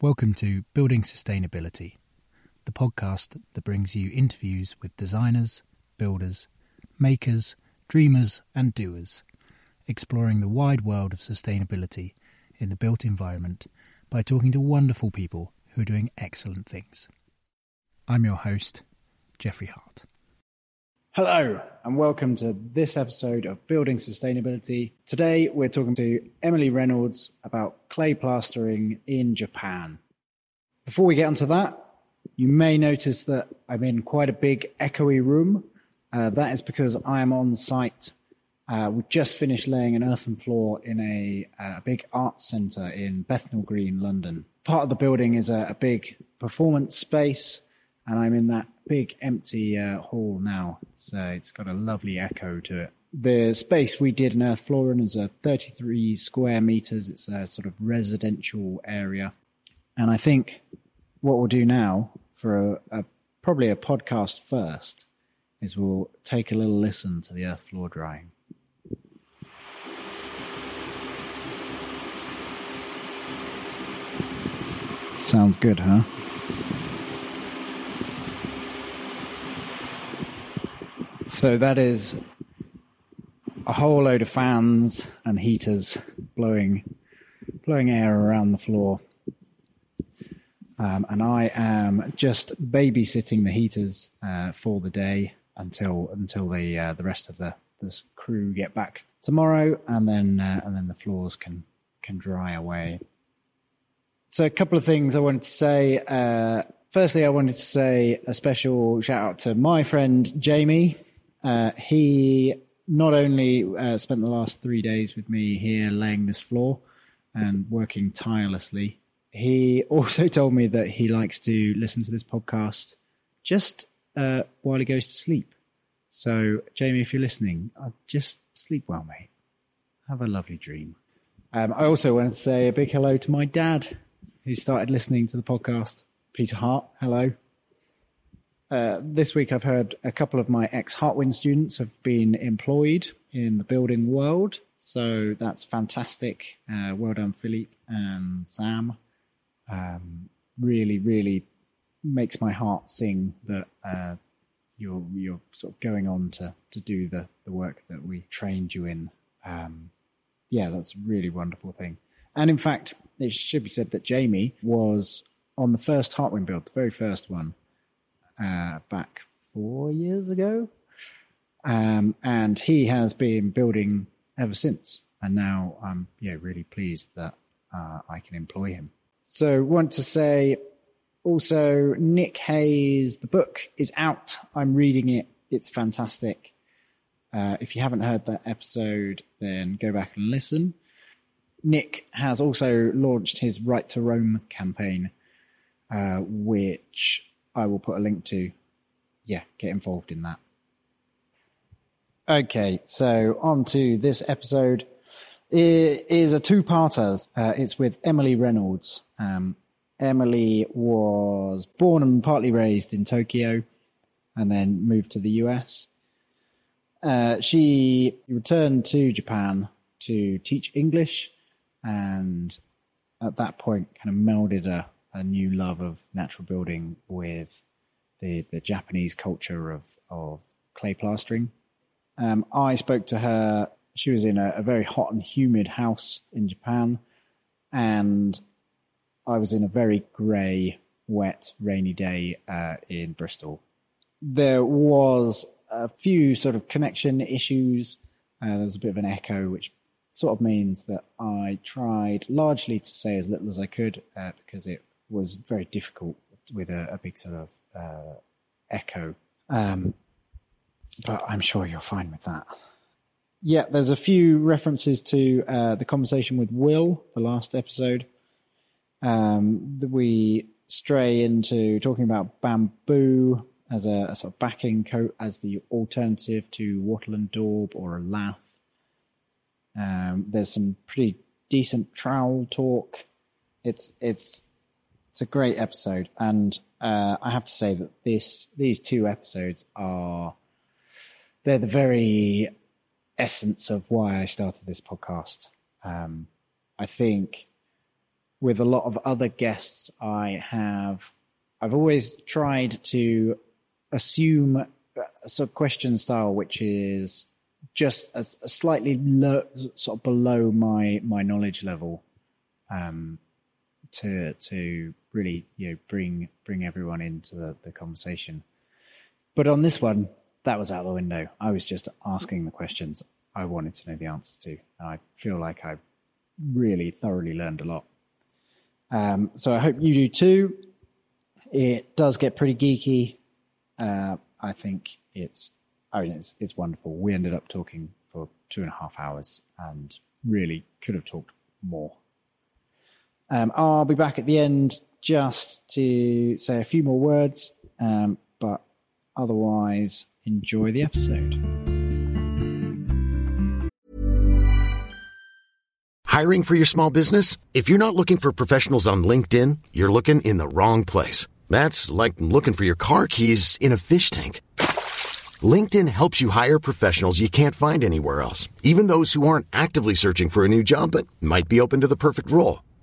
Welcome to Building Sustainability, the podcast that brings you interviews with designers, builders, makers, dreamers, and doers, exploring the wide world of sustainability in the built environment by talking to wonderful people who are doing excellent things. I'm your host, Jeffrey Hart. Hello, and welcome to this episode of Building Sustainability. Today, we're talking to Emily Reynolds about clay plastering in Japan. Before we get onto that, you may notice that I'm in quite a big echoey room. Uh, that is because I am on site. Uh, we just finished laying an earthen floor in a, uh, big arts centre in Bethnal Green, London. Part of the building is a, a big performance space and I'm in that big empty uh, hall now. It's uh, it's got a lovely echo to it. The space we did an earth floor in is a 33 square meters. It's a sort of residential area, and I think what we'll do now for a, a probably a podcast first is we'll take a little listen to the earth floor drying. Sounds good, huh? So that is a whole load of fans and heaters blowing blowing air around the floor. Um, and I am just babysitting the heaters uh, for the day until until the uh, the rest of the this crew get back tomorrow, and then uh, and then the floors can can dry away. So a couple of things I wanted to say. Uh, firstly, I wanted to say a special shout out to my friend Jamie uh, he not only uh, spent the last three days with me here laying this floor and working tirelessly, he also told me that he likes to listen to this podcast just uh, while he goes to sleep. So, Jamie, if you're listening, uh, just sleep well, mate. Have a lovely dream. Um, I also wanted to say a big hello to my dad, who started listening to the podcast. Peter Hart, hello. Uh, this week, I've heard a couple of my ex Hartwyn students have been employed in the building world. So that's fantastic. Uh, well done, Philippe and Sam. Um, really, really makes my heart sing that uh, you're you're sort of going on to to do the the work that we trained you in. Um, yeah, that's a really wonderful thing. And in fact, it should be said that Jamie was on the first Hartwyn build, the very first one, uh, back four years ago. Um, and he has been building ever since. And now I'm yeah really pleased that uh, I can employ him. So want to say also Nick Hayes, the book is out. I'm reading it. It's fantastic. Uh, if you haven't heard that episode, then go back and listen. Nick has also launched his Right to Roam campaign, uh, which I will put a link to. Yeah, get involved in that. Okay, so on to this episode. It is a two-parter. Uh, it's with Emily Reynolds. Um, Emily was born and partly raised in Tokyo, and then moved to the US. Uh, she returned to Japan to teach English, and at that point, kind of melded a a new love of natural building with the the Japanese culture of of clay plastering. Um, I spoke to her. She was in a, a, very hot and humid house in Japan, and I was in a very grey, wet, rainy day uh, in Bristol. There was a few sort of connection issues. Uh, there was a bit of an echo, which sort of means that I tried largely to say as little as I could uh, because it was very difficult with a, a big sort of uh, echo. Um, but I'm sure you're fine with that. Yeah, there's a few references to uh, the conversation with Will, the last episode. Um, we stray into talking about bamboo as a, a, sort of backing coat as the alternative to wattle and daub or a lath. Um, there's some pretty decent trowel talk. It's it's it's a great episode, and uh, I have to say that this these two episodes are they're the very essence of why I started this podcast. Um, I think with a lot of other guests I have, I've always tried to assume a sort of question style which is just a, a slightly sort of below my my knowledge level, um, to to really you know bring bring everyone into the, the conversation. But on this one, that was out the window. I was just asking the questions I wanted to know the answers to, and I feel like I really thoroughly learned a lot. Um, so I hope you do too. It does get pretty geeky. Uh, I think it's I mean, it's it's wonderful. We ended up talking for two and a half hours, and really could have talked more. Um, I'll be back at the end just to say a few more words, um, but otherwise, enjoy the episode. Hiring for your small business? If you're not looking for professionals on LinkedIn, you're looking in the wrong place. That's like looking for your car keys in a fish tank. LinkedIn helps you hire professionals you can't find anywhere else, even those who aren't actively searching for a new job but might be open to the perfect role.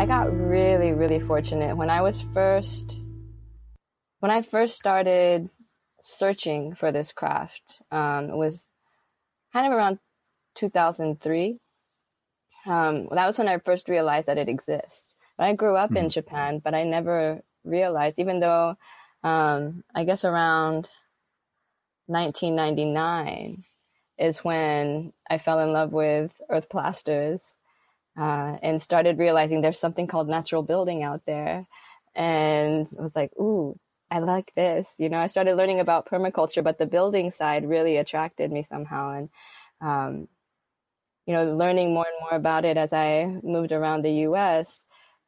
I got really, really fortunate when I was first, when I first started searching for this craft. Um, it was kind of around 2003. Um, that was when I first realized that it exists. But I grew up mm. in Japan, but I never realized, even though um, I guess around 1999 is when I fell in love with earth plasters uh, and started realizing there's something called natural building out there. And I was like, ooh, I like this. You know, I started learning about permaculture, but the building side really attracted me somehow. And, um, you know, learning more and more about it as I moved around the US.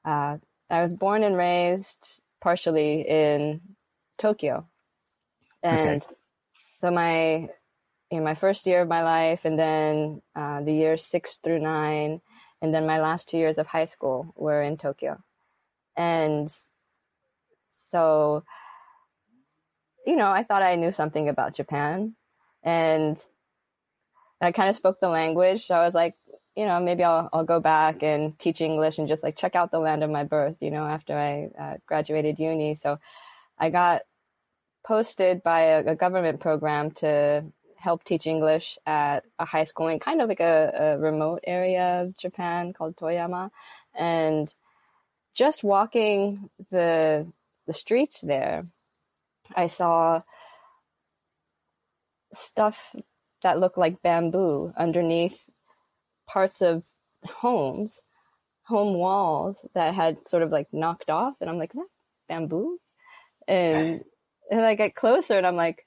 Uh, I was born and raised partially in Tokyo. And okay. so my, you know, my first year of my life and then uh, the years six through nine and then my last two years of high school were in Tokyo. And so, you know, I thought I knew something about Japan and I kind of spoke the language. So I was like, you know, maybe I'll, I'll go back and teach English and just like check out the land of my birth, you know, after I uh, graduated uni. So I got posted by a, a government program to help teach English at a high school in kind of like a, a remote area of Japan called Toyama. And just walking the the streets there, I saw stuff that looked like bamboo underneath parts of homes, home walls that had sort of like knocked off. And I'm like, bamboo? And, and I get closer and I'm like,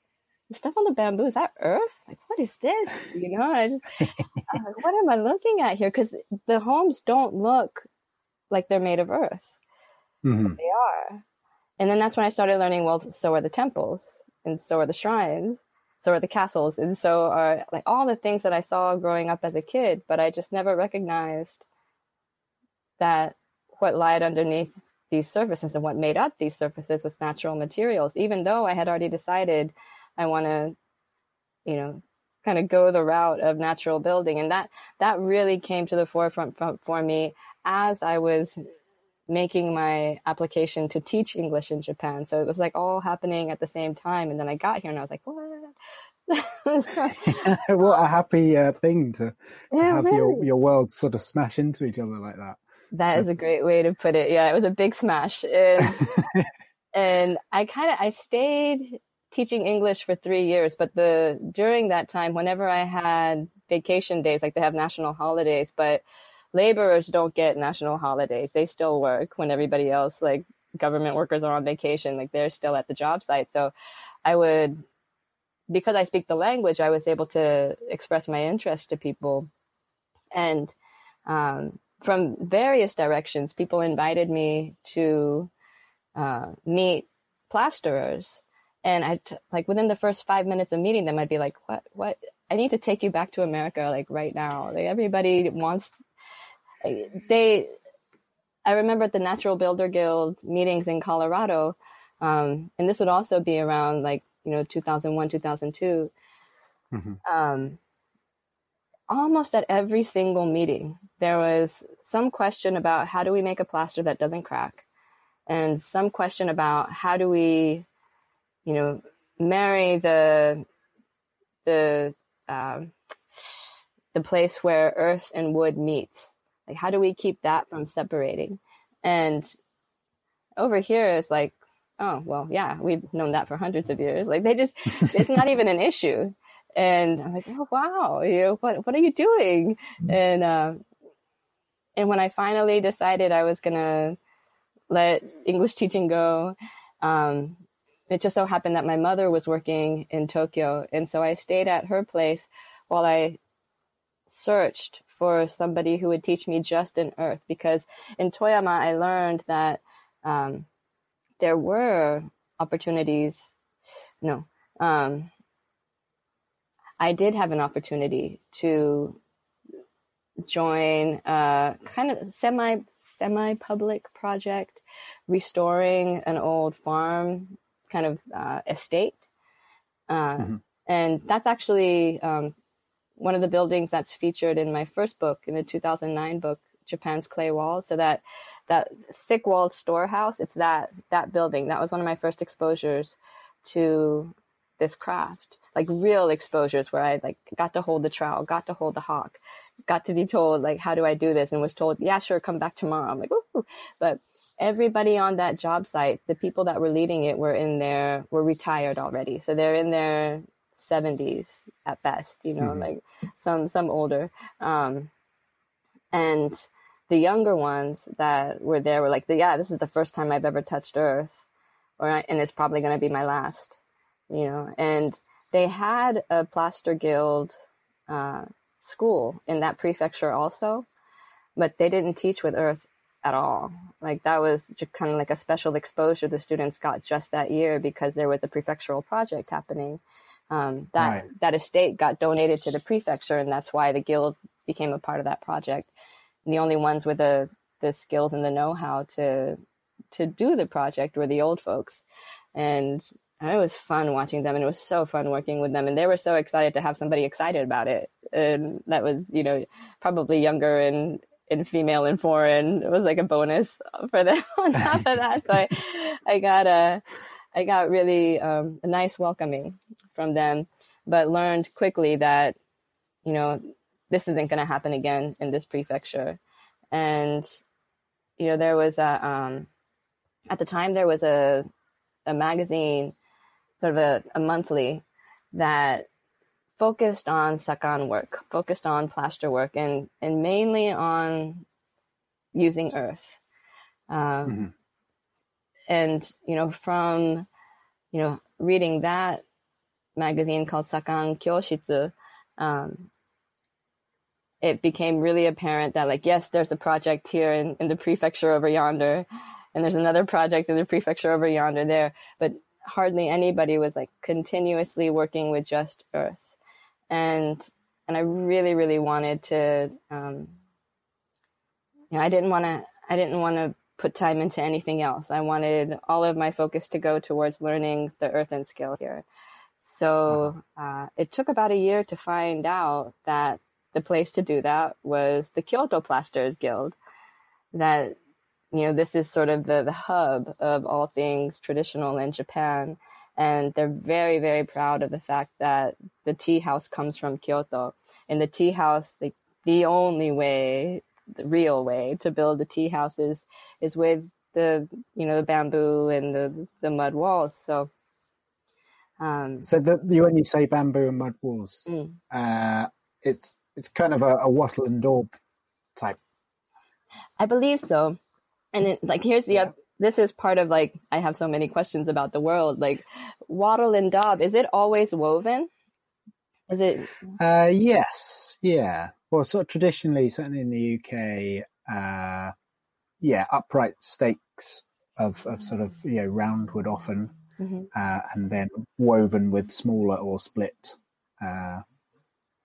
the stuff on the bamboo is that earth? Like what is this? You know i just like, what am i looking at here? Because the homes don't look like they're made of earth. Mm-hmm. they are. And then that's when i started learning well so are the temples and so are the shrines so are the castles and so are like all the things that i saw growing up as a kid but i just never recognized that what lied underneath these surfaces and what made up these surfaces was natural materials even though i had already decided I want to, you know, kind of go the route of natural building. And that, that really came to the forefront for, for me as I was making my application to teach English in Japan. So it was like all happening at the same time. And then I got here and I was like, what? what a happy uh, thing to, to yeah, have really. your, your world sort of smash into each other like that. That is a great way to put it. Yeah, it was a big smash. And, and I kind of, I stayed teaching English for three years, but the during that time, whenever I had vacation days, like they have national holidays, but laborers don't get national holidays. They still work when everybody else, like government workers, are on vacation. Like they're still at the job site. So I would, because I speak the language, I was able to express my interest to people, and um, from various directions, people invited me to uh, meet plasterers and I t- like within the first five minutes of meeting them, I'd be like, "What? What? I need to take you back to America, like right now. Like everybody wants. They. I remember at the Natural Builder Guild meetings in Colorado, um, and this would also be around like you know 2001, 2002. Mm-hmm. Um, almost at every single meeting, there was some question about how do we make a plaster that doesn't crack, and some question about how do we you know, marry the the um, the place where earth and wood meets. Like, how do we keep that from separating? And over here, it's like, oh well, yeah, we've known that for hundreds of years. Like, they just, it's not even an issue. And I'm like, oh wow, you know, what what are you doing? And um, and when I finally decided I was gonna let English teaching go, um, it just so happened that my mother was working in Tokyo. And so I stayed at her place while I searched for somebody who would teach me just in earth. Because in Toyama, I learned that um, there were opportunities. No, um, I did have an opportunity to join a kind of semi semi public project restoring an old farm kind of uh, estate. Uh, mm-hmm. And that's actually um, one of the buildings that's featured in my first book, in the 2009 book, Japan's Clay Walls. So that that thick walled storehouse, it's that that building. That was one of my first exposures to this craft, like real exposures where I like got to hold the trowel, got to hold the hawk, got to be told like, how do I do this? And was told, yeah, sure, come back tomorrow. I'm like, Ooh. but everybody on that job site, the people that were leading it were in their were retired already. So they're in their 70s at best, you know, mm-hmm. like some some older. Um, and the younger ones that were there were like, yeah, this is the first time I've ever touched Earth, or and it's probably going to be my last, you know. And they had a plaster guild uh, school in that prefecture also, but they didn't teach with Earth at all. Like that was just kind of like a special exposure the students got just that year because there was a prefectural project happening. Um, that right. that estate got donated to the prefecture, and that's why the guild became a part of that project. And the only ones with the the skills and the know how to to do the project were the old folks, and it was fun watching them, and it was so fun working with them, and they were so excited to have somebody excited about it, and that was you know probably younger and in female and foreign. It was like a bonus for them on top of that. So I, I got a, I got really um, a nice welcoming from them, but learned quickly that, you know, this isn't going to happen again in this prefecture. And, you know, there was a, um, at the time there was a, a magazine, sort of a, a monthly that focused on sakan work, focused on plaster work, and and mainly on using earth. Um, mm-hmm. And you know, from you know, reading that magazine called Sakan Kyoshitsu, um, it became really apparent that like yes, there's a project here in, in the prefecture over yonder, and there's another project in the prefecture over yonder there, but hardly anybody was like continuously working with just earth and and I really really wanted to um, you know I didn't want to I didn't want to put time into anything else. I wanted all of my focus to go towards learning the earthen skill here. So uh, it took about a year to find out that the place to do that was the Kyoto Plasters Guild. That you know this is sort of the the hub of all things traditional in Japan and they're very very proud of the fact that the tea house comes from Kyoto and the tea house like the only way the real way to build a tea house is is with the you know the bamboo and the the mud walls so Um, So the, the when you say bamboo and mud walls, Mm. uh, it's it's kind of a, a wattle and daub type. I believe so. And it, like, here's the, oth- this is part of like, I have so many questions about the world. Like, wattle and daub, is it always woven? Is it, Uh, yes, yeah. Well, sort of traditionally, certainly in the UK, uh, yeah, upright stakes of, of sort of you know roundwood often, Mhm. uh, and then woven with smaller or split. Uh,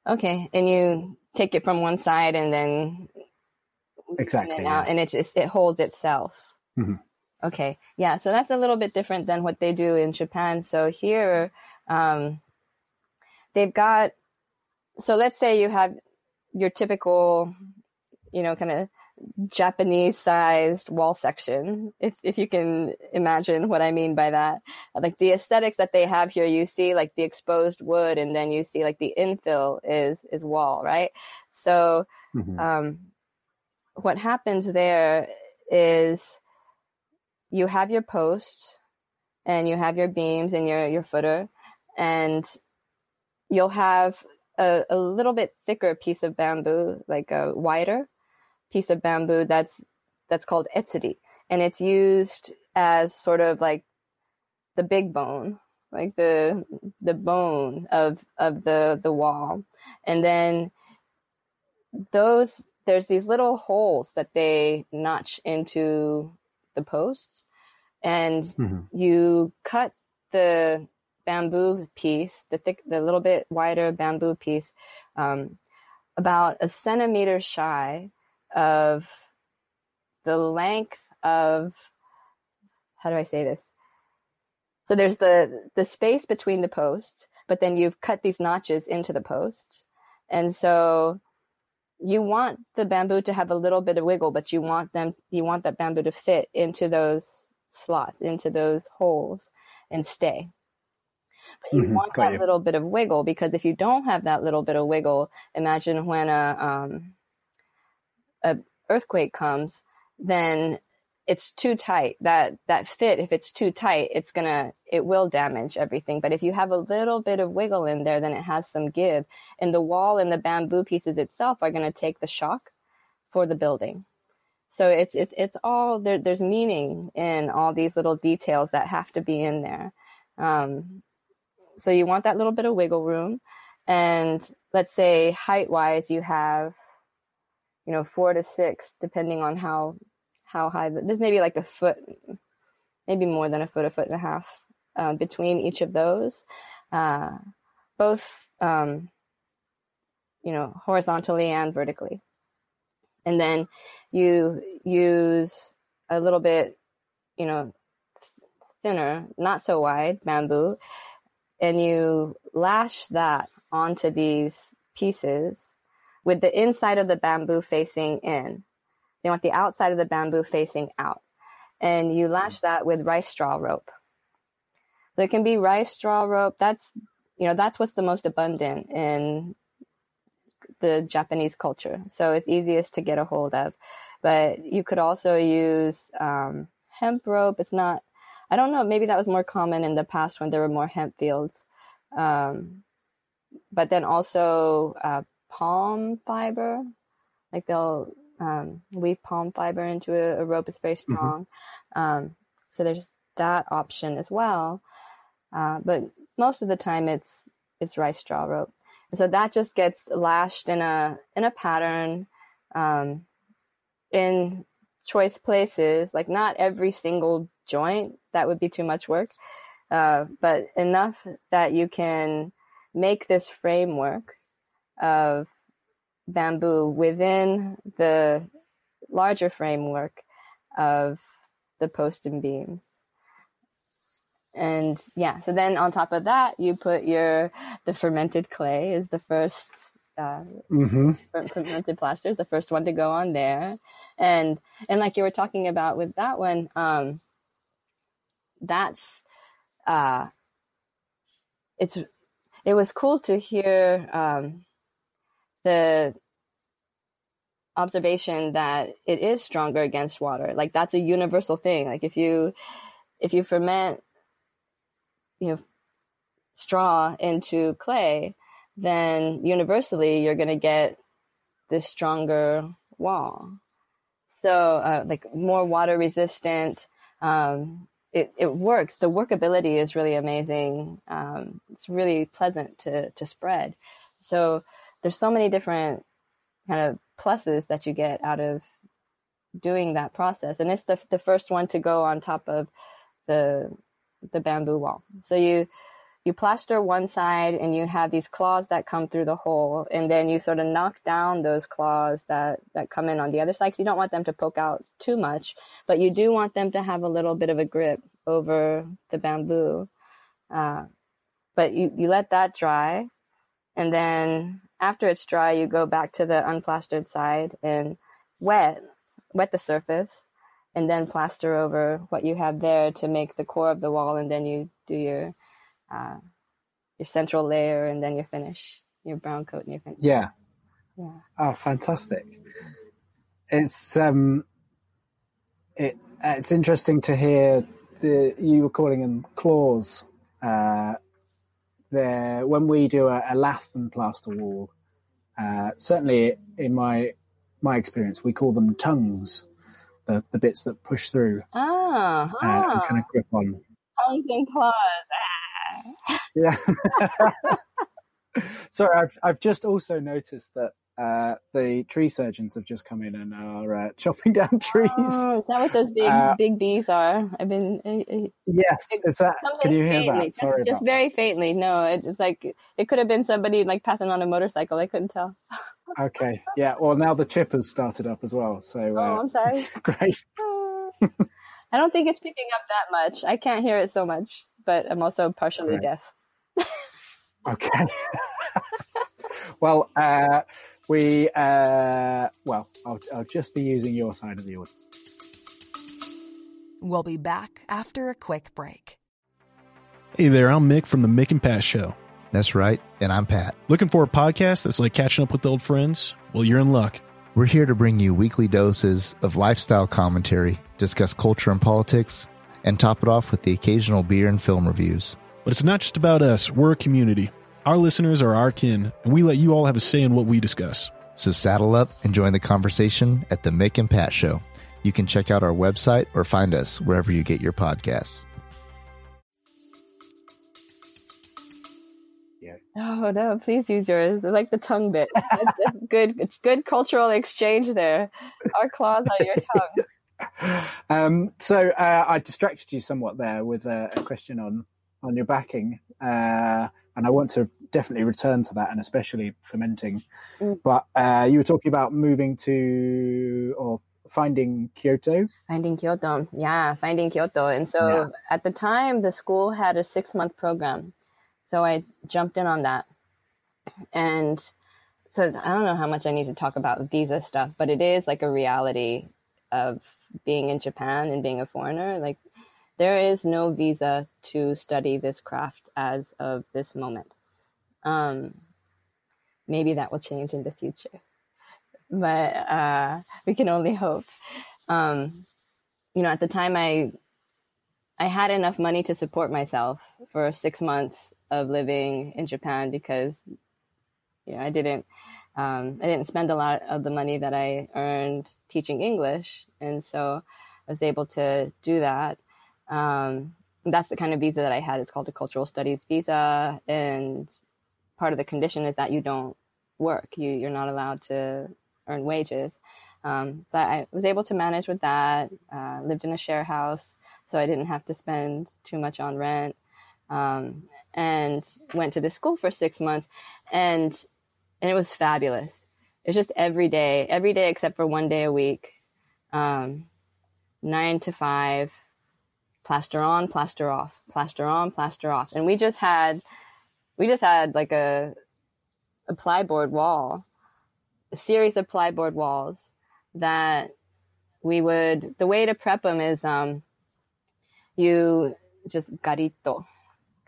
okay. And you take it from one side and then exactly. and, yeah. out, and it just, it holds itself. Mhm. Okay. Yeah. So that's a little bit different than what they do in Japan. So here, um, they've got, so let's say you have your typical, you know, kind of Japanese sized wall section, if, if you can imagine what I mean by that. Like the aesthetics that they have here, you see like the exposed wood and then you see like the infill is, is wall, right? So, Mhm. um, what happens there is you have your post and you have your beams and your, your footer and you'll have a, a little bit thicker piece of bamboo, like a wider piece of bamboo that's that's called etsuri, and it's used as sort of like the big bone, like the the bone of of the the wall, and then those there's these little holes that they notch into the posts, and Mhm. you cut the bamboo piece, the thick, the little bit wider bamboo piece, um, about a centimeter shy of the length of how do I say this? So there's the the space between the posts, but then you've cut these notches into the posts, and so you want the bamboo to have a little bit of wiggle, but you want them you want that bamboo to fit into those slots, into those holes, and stay. But you Mhm, want got that you. little bit of wiggle because if you don't have that little bit of wiggle, imagine when a um, a earthquake comes, then it's too tight. That that fit, if it's too tight, it's gonna it will damage everything. But if you have a little bit of wiggle in there, then it has some give, and the wall and the bamboo pieces itself are gonna take the shock for the building. So it's it's it's all there. There's meaning in all these little details that have to be in there. Um, so you want that little bit of wiggle room, and let's say height wise, you have you know four to six, depending on how how high. The, there's maybe like a foot, maybe more than a foot, a foot and a half uh, between each of those, uh, both um, you know horizontally and vertically and then you use a little bit, you know, thinner, not so wide bamboo, and you lash that onto these pieces with the inside of the bamboo facing in. You want the outside of the bamboo facing out. And you lash that with rice straw rope. So it can be rice straw rope. That's, you know, that's what's the most abundant in the Japanese culture. So it's easiest to get a hold of. But you could also use um, hemp rope. It's not, I don't know, maybe that was more common in the past when there were more hemp fields. Um, but then also uh, palm fiber, like they'll um, weave palm fiber into a, a rope. It's very strong. Um, so there's that option as well. Uh, but most of the time it's it's rice straw rope. And so that just gets lashed in a in a pattern um, in choice places. Like not every single joint that would be too much work, uh, but enough that you can make this framework of bamboo within the larger framework of the post and beams. And yeah, so then on top of that, you put your the fermented clay is the first uh, Mm-hmm. fermented plaster is the first one to go on there, and and like you were talking about with that one, um, that's uh, it's it was cool to hear um, the observation that it is stronger against water. Like that's a universal thing. Like if you if you ferment, you know, straw into clay, then universally you're going to get this stronger wall. So, uh, like more water resistant. Um, it, it works. The workability is really amazing. Um, it's really pleasant to, to spread. So, there's so many different kind of pluses that you get out of doing that process. And it's the, the first one to go on top of the, the bamboo wall. So you, you plaster one side and you have these claws that come through the hole and then you sort of knock down those claws that, that come in on the other side. you don't want them to poke out too much, but you do want them to have a little bit of a grip over the bamboo. Uh, but you, you let that dry and then after it's dry, you go back to the unplastered side and wet, wet the surface and then plaster over what you have there to make the core of the wall. And then you do your, uh, your central layer and then your finish, your brown coat and your finish. Yeah. Yeah. Oh, fantastic. It's, um, it, it's interesting to hear the, you were calling them claws, uh, there when we do a, a lath and plaster wall. Uh, certainly, in my my experience, we call them tongues, the the bits that push through ah, uh, and kind of grip on. Tongues and claws. Ah. Yeah. Sorry, I've I've just also noticed that uh, the tree surgeons have just come in and are uh, chopping down trees. Oh, is that what those big uh, big bees are? I've been. Uh, yes, is that? Can you hear faintly, that? Sorry, just, just very that. faintly. No, it's like it could have been somebody like passing on a motorcycle. I couldn't tell. okay, yeah. Well, now the chip has started up as well. So, oh, I'm sorry. great. I don't think it's picking up that much. I can't hear it so much, but I'm also partially right. deaf. okay. well, uh, we uh, well, I'll, I'll just be using your side of the audio. We'll be back after a quick break. Hey there, I'm Mick from the Mick and Pat Show. That's right, and I'm Pat. Looking for a podcast that's like catching up with old friends? Well, you're in luck. We're here to bring you weekly doses of lifestyle commentary, discuss culture and politics, and top it off with the occasional beer and film reviews. But it's not just about us, we're a community. Our listeners are our kin, and we let you all have a say in what we discuss. So saddle up and join the conversation at the Mick and Pat Show. You can check out our website or find us wherever you get your podcasts. Yeah. Oh no! Please use yours. I like the tongue bit. That's, that's good. It's good cultural exchange there. Our claws on your tongue. Um, so uh, I distracted you somewhat there with a, a question on on your backing, uh, and I want to definitely return to that, and especially fermenting. Mm. But uh, you were talking about moving to or finding Kyoto. Finding Kyoto, yeah, finding Kyoto. And so Yeah. at the time, the school had a six month program, so I jumped in on that. And so I don't know how much I need to talk about visa stuff, but it is like a reality of being in Japan and being a foreigner. Like there is no visa to study this craft as of this moment. Um, maybe that will change in the future, but uh, we can only hope. Um, you know, at the time, I I had enough money to support myself for six months of living in Japan because you know I didn't um, I didn't spend a lot of the money that I earned teaching English, and so I was able to do that. Um, that's the kind of visa that I had. It's called a cultural studies visa, and part of the condition is that you don't work. You you're not allowed to earn wages. Um, so I was able to manage with that. Uh, lived in a share house, so I didn't have to spend too much on rent. Um, and went to the school for six months, and and it was fabulous. It was just every day, every day except for one day a week, um, nine to five, plaster on, plaster off, plaster on, plaster off, and we just had, we just had like a, a plyboard wall, a series of plyboard walls that we would. The way to prep them is, um, you just garito,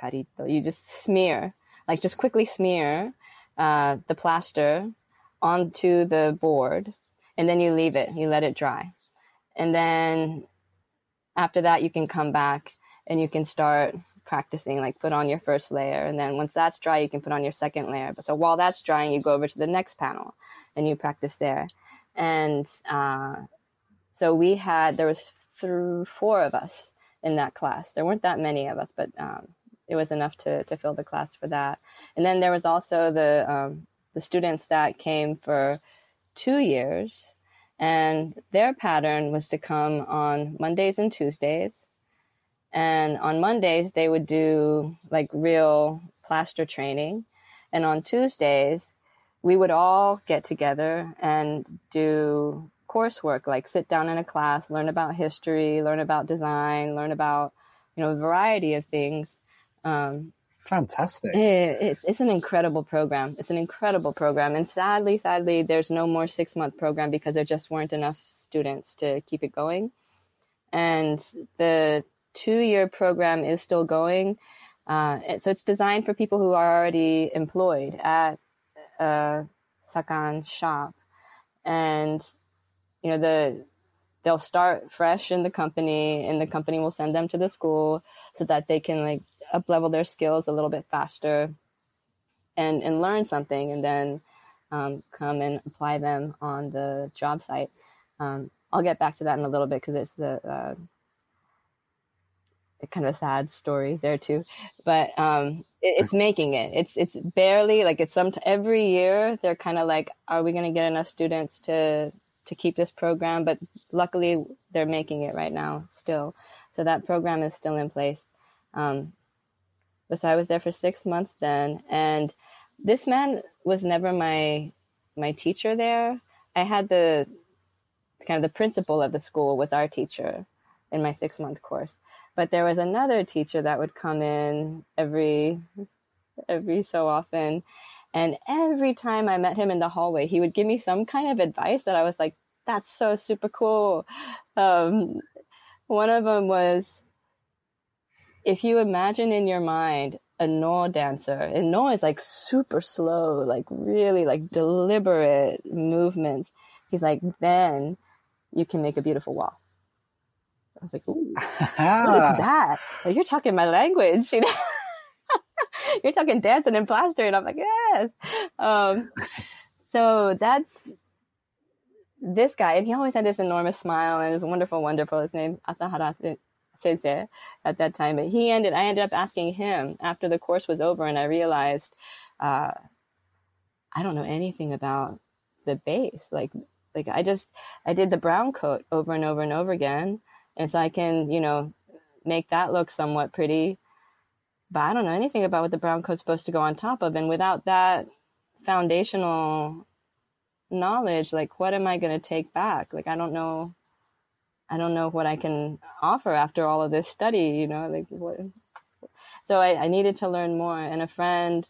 garito. You just smear, like just quickly smear uh, the plaster onto the board and then you leave it you let it dry and then after that you can come back and you can start practicing, like put on your first layer. And then once that's dry, you can put on your second layer. But so while that's drying, you go over to the next panel and you practice there. And uh, so we had, there was through four of us in that class. There weren't that many of us, but um, it was enough to, to fill the class for that. And then there was also the, um, the students that came for two years and their pattern was to come on Mondays and Tuesdays. And on Mondays, they would do like real plaster training. And on Tuesdays, we would all get together and do coursework, like sit down in a class, learn about history, learn about design, learn about, you know, a variety of things. Um, Fantastic. it, it's, it's an incredible program. It's an incredible program. And sadly, sadly, there's no more six month program because there just weren't enough students to keep it going. And the two year program is still going. Uh, so it's designed for people who are already employed at a sakan shop. And, you know, the, they'll start fresh in the company and the company will send them to the school so that they can like up level their skills a little bit faster and and learn something and then um, come and apply them on the job site. Um, i'll get back to that in a little bit because it's the uh, kind of a sad story there too. But um, it, it's making it. It's it's barely like it's some every year they're kind of like are we going to get enough students to to keep this program, but luckily they're making it right now still. So that program is still in place. Um, so I was there for six months then, and this man was never my my teacher there. I had the kind of the principal of the school was our teacher in my six month course, but there was another teacher that would come in every every so often and every time I met him in the hallway, he would give me some kind of advice that I was like, that's so super cool. Um, one of them was if you imagine in your mind a Noh dancer, and Noh is like super slow, like really like deliberate movements. He's like, then you can make a beautiful wall. I was like, ooh, what is that? Like, you're talking my language, you know? you're talking dancing and plaster. And I'm like, yes. Um, so that's this guy. And he always had this enormous smile and it was wonderful, wonderful. His name, Asahara Sensei at that time. But he ended, I ended up asking him after the course was over and I realized, uh, I don't know anything about the base. Like, like I just, I did the brown coat over and over and over again. And so I can, you know, make that look somewhat pretty but I don't know anything about what the brown coat's supposed to go on top of. And without that foundational knowledge, like what am I going to take back? Like I don't know. I don't know what I can offer after all of this study. You know, like what. So I, I needed to learn more. And a friend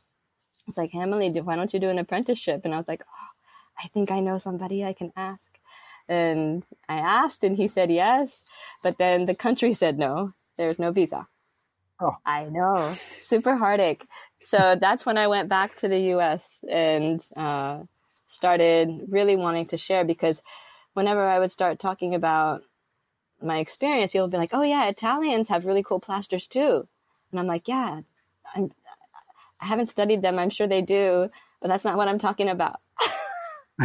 was like, Emily, why don't you do an apprenticeship? And I was like, oh, I think I know somebody I can ask. And I asked, and he said yes. But then the country said no. There's no visa. Oh. I know, super heartache. So that's when I went back to the U.S. and uh, started really wanting to share because whenever I would start talking about my experience, people would be like, "Oh yeah, Italians have really cool plasters too," and I'm like, "Yeah, I'm, I haven't studied them. I'm sure they do, but that's not what I'm talking about."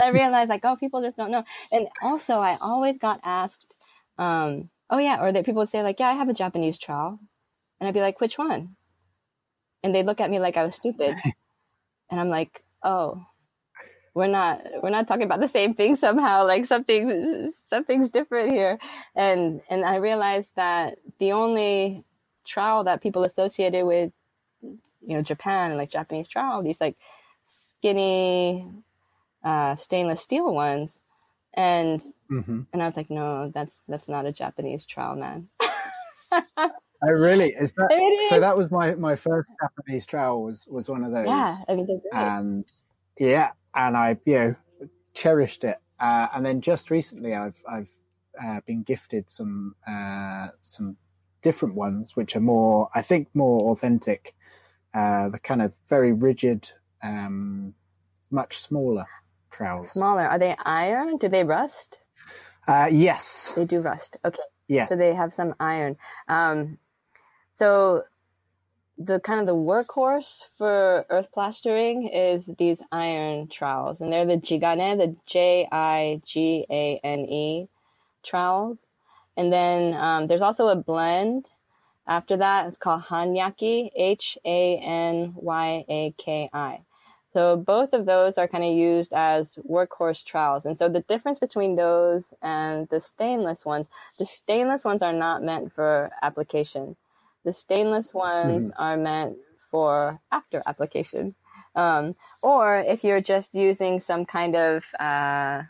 I realized like, oh, people just don't know. And also, I always got asked, um, "Oh yeah," or that people would say like, "Yeah, I have a Japanese trowel." And I'd be like, which one? And they'd look at me like I was stupid. and I'm like, oh, we're not we're not talking about the same thing somehow. Like something something's different here. And and I realized that the only trowel that people associated with you know Japan like Japanese trowel, these like skinny uh, stainless steel ones, and mm-hmm. and I was like, no, that's that's not a Japanese trowel, man. Oh, really? Is that is. so? That was my my first Japanese trowel was was one of those. Yeah, I mean, and yeah, and I you know cherished it. Uh, and then just recently, I've I've uh, been gifted some uh, some different ones, which are more, I think, more authentic. Uh, the kind of very rigid, um, much smaller trowels. Smaller? Are they iron? Do they rust? Uh, yes, they do rust. Okay. Yes. So they have some iron. Um, so the kind of the workhorse for earth plastering is these iron trowels, and they're the jigane, the J I G A N E trowels. And then um, there's also a blend after that. It's called Hanyaki, H A N Y A K I. So both of those are kind of used as workhorse trowels. And so the difference between those and the stainless ones, the stainless ones are not meant for application. The stainless ones mm-hmm. are meant for after application. Um, or if you're just using some kind of, uh,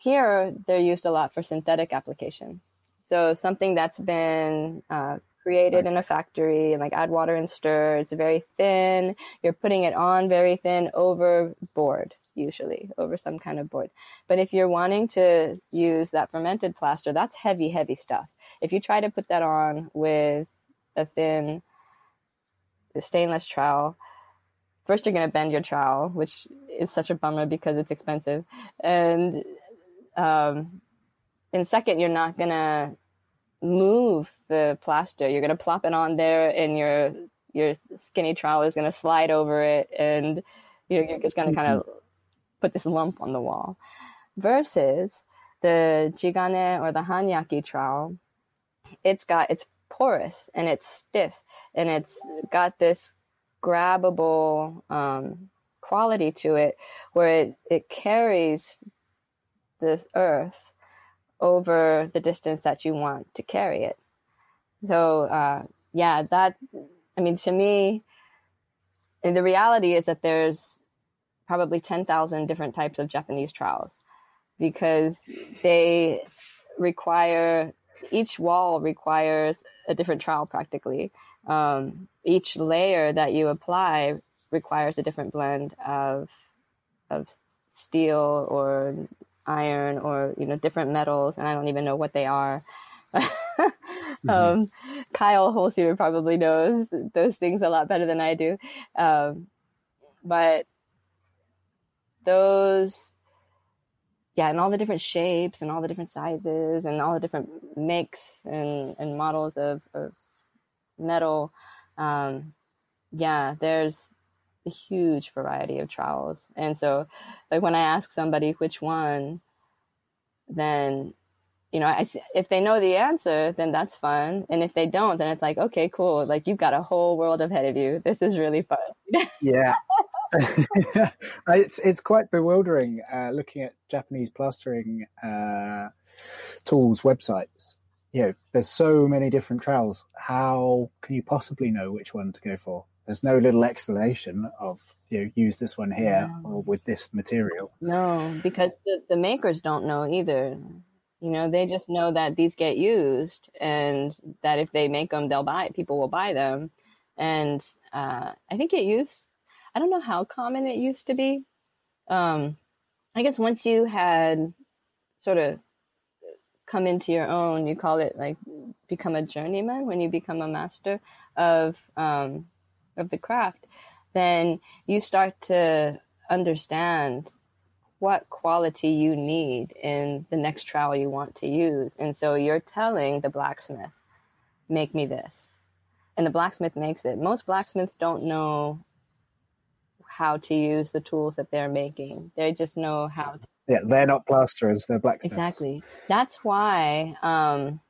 here they're used a lot for synthetic application. So something that's been uh, created right. in a factory and like add water and stir. It's very thin. You're putting it on very thin over board, usually over some kind of board. But if you're wanting to use that fermented plaster, that's heavy, heavy stuff. If you try to put that on with a thin stainless trowel, first you're going to bend your trowel, which is such a bummer because it's expensive. And, um, and second, you're not going to move the plaster. You're going to plop it on there, and your your skinny trowel is going to slide over it, and you're, you're just going to kind of put this lump on the wall. Versus the jigane or the honyaki trowel, it's got it's porous and it's stiff and it's got this grabbable um, quality to it where it, it carries this earth over the distance that you want to carry it. So, uh, yeah, that, I mean, to me, the reality is that there's probably 10,000 different types of Japanese trowels because they require, each wall requires a different trowel practically. Um, each layer that you apply requires a different blend of, of steel or iron or you know different metals, and I don't even know what they are. mm-hmm. um, Kyle Holsey probably knows those things a lot better than I do, um, but those, yeah, and all the different shapes and all the different sizes and all the different makes and and models of, of metal. Um, yeah, there's a huge variety of trowels. And so, like when I ask somebody which one, then you know, I, if they know the answer, then that's fun. And if they don't, then it's like, okay, cool. Like you've got a whole world ahead of you. This is really fun. yeah. it's it's quite bewildering uh, looking at Japanese plastering uh, tools websites. You know, there's so many different trowels. How can you possibly know which one to go for? There's no little explanation of you know use this one here no. or with this material. No, because the, the makers don't know either. You know, they just know that these get used, and that if they make them, they'll buy. People will buy them, and uh, I think it used. I don't know how common it used to be. Um, I guess once you had sort of come into your own, you call it like become a journeyman when you become a master of um, of the craft, then you start to understand what quality you need in the next trowel you want to use. And so you're telling the blacksmith, make me this. And the blacksmith makes it. Most blacksmiths don't know how to use the tools that they're making. They just know how to. Yeah, they're not plasterers, they're blacksmiths. Exactly. That's why, um,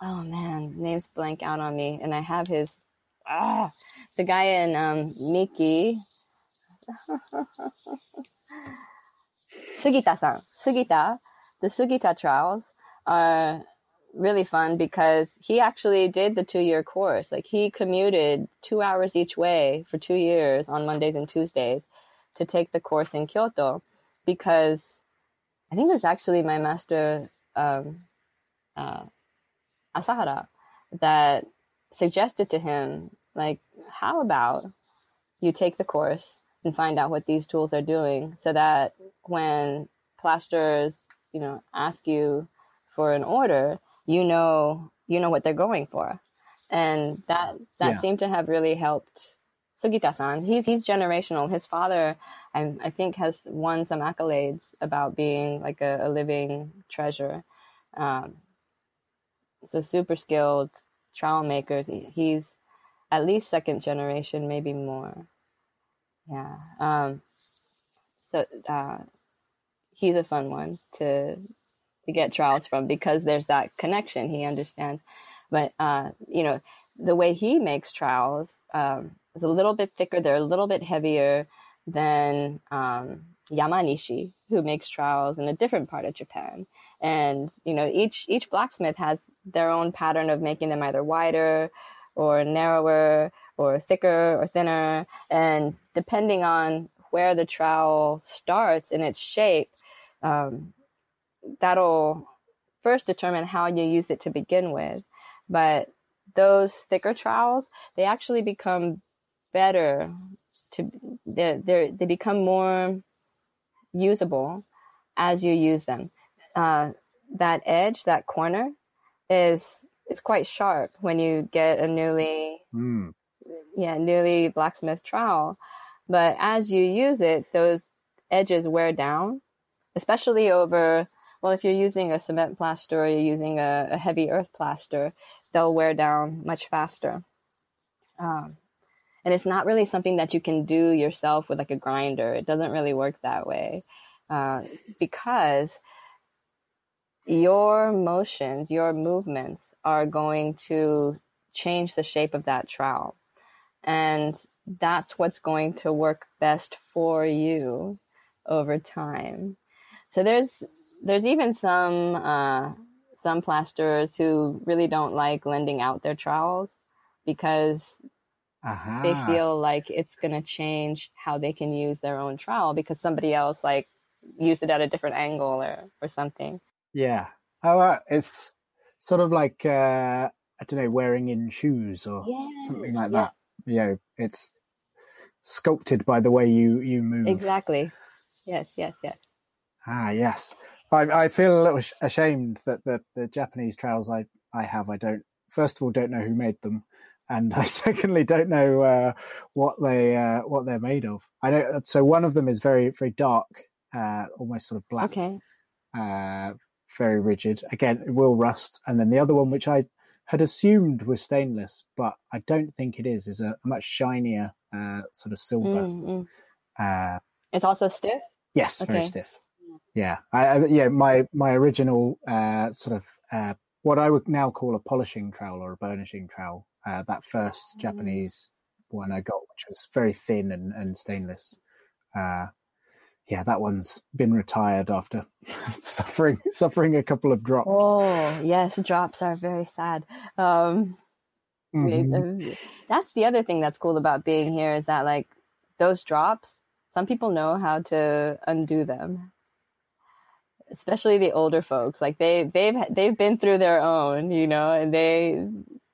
oh man, names blank out on me. And I have his, ah, the guy in um, Miki, Sugita-san, Sugita, the Sugita trowels are really fun because he actually did the two-year course. Like he commuted two hours each way for two years on Mondays and Tuesdays to take the course in Kyoto because I think it was actually my master um, uh, Asahara that suggested to him like how about you take the course and find out what these tools are doing so that when plasterers, you know, ask you for an order, you know, you know what they're going for. And that, that yeah. seemed to have really helped Sugita-san. He's, he's generational. His father, I, I think, has won some accolades about being like a, a living treasure. Um, so super skilled trowel makers. He's at least second generation, maybe more. Yeah. Um, so uh, he's a fun one to to get trowels from because there's that connection. He understands. But uh, you know, the way he makes trowels um, is a little bit thicker. They're a little bit heavier than um, Yamanishi, who makes trowels in a different part of Japan. And you know, each each blacksmith has their own pattern of making them either wider or narrower or thicker or thinner. And depending on where the trowel starts in its shape, um, that'll first determine how you use it to begin with. But those thicker trowels, they actually become better to they they become more usable as you use them. Uh, that edge, that corner, is it's quite sharp when you get a newly Mm. yeah newly blacksmith trowel. But as you use it, those edges wear down, especially over. Well, if you're using a cement plaster or you're using a, a heavy earth plaster, they'll wear down much faster. Um, and it's not really something that you can do yourself with like a grinder. It doesn't really work that way uh, because your motions, your movements are going to change the shape of that trowel. And that's what's going to work best for you over time. So there's there's even some uh, some plasterers who really don't like lending out their trowels because Aha. they feel like it's going to change how they can use their own trowel because somebody else like used it at a different angle or or something. Yeah. Oh, uh, it's sort of like uh, I don't know, wearing in shoes or Yeah, something like yeah. that. You know, it's sculpted by the way you you move. Exactly. Yes, yes, yes. Ah, yes. I, I feel a little ashamed that the, the Japanese trowels I, I have, I don't, first of all, don't know who made them. And I secondly don't know uh, what they uh, what they're made of. I know. So one of them is very very dark, uh, almost sort of black, Okay. uh, very rigid. Again, it will rust. And then the other one, which I had assumed was stainless, but I don't think it is, is a, a much shinier uh, sort of silver. Mm, mm. Uh, It's also stiff. Yes, very stiff. Yeah, I, yeah my my original uh, sort of uh, what I would now call a polishing trowel or a burnishing trowel. Uh, that first Japanese one I got, which was very thin and, and stainless. Uh, yeah, that one's been retired after suffering suffering a couple of drops. Oh, yes, drops are very sad. Um, Mhm. uh, that's the other thing that's cool about being here is that like those drops, some people know how to undo them. Especially the older folks, like they they've they've been through their own, you know, and they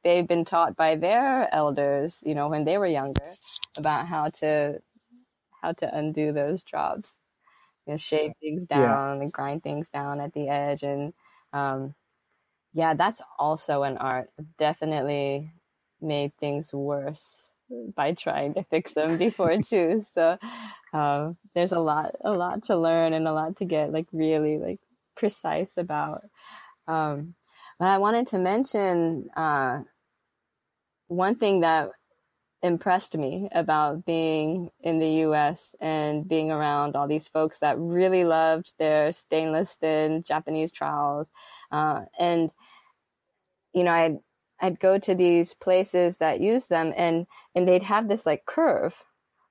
they've been taught by their elders, you know, when they were younger, about how to how to undo those drops, you know, shave things Yeah. down and grind things down at the edge, and um, yeah, that's also an art. Definitely made things worse by trying to fix them before too. So um, there's a lot, a lot to learn and a lot to get like really like precise about. Um, but I wanted to mention uh, one thing that impressed me about being in the US and being around all these folks that really loved their stainless thin Japanese trowels. Uh, and, you know, I'd, I'd go to these places that use them and, and they'd have this like curve,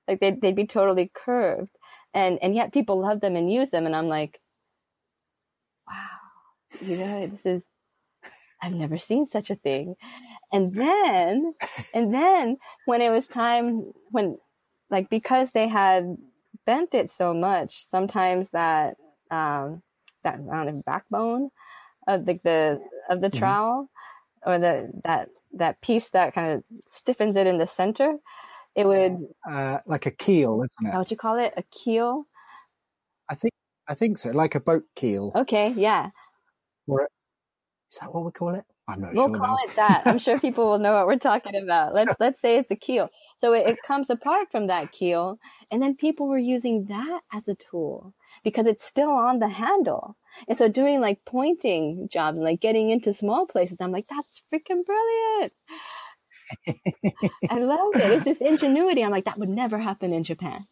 like they'd, they'd be totally curved. And, and yet people love them and use them. And I'm like, wow, you know, this is, I've never seen such a thing. And then, and then when it was time, when, like, because they had bent it so much, sometimes that, um, that amount of backbone of the, the of the Mhm. trowel or the, that, that piece that kind of stiffens it in the center, it would, Uh, like a keel, isn't it? what you call it? A keel? I think I think so, like a boat keel. Okay. Yeah. Or is that what we call it? I'm not we'll sure. call now. it that. I'm sure people will know what we're talking about. Let's let's say it's a keel. So it, it comes apart from that keel, and then people were using that as a tool because it's still on the handle. And so doing like pointing jobs and like getting into small places, I'm like, that's freaking brilliant. I love it. It's this ingenuity. I'm like, that would never happen in Japan.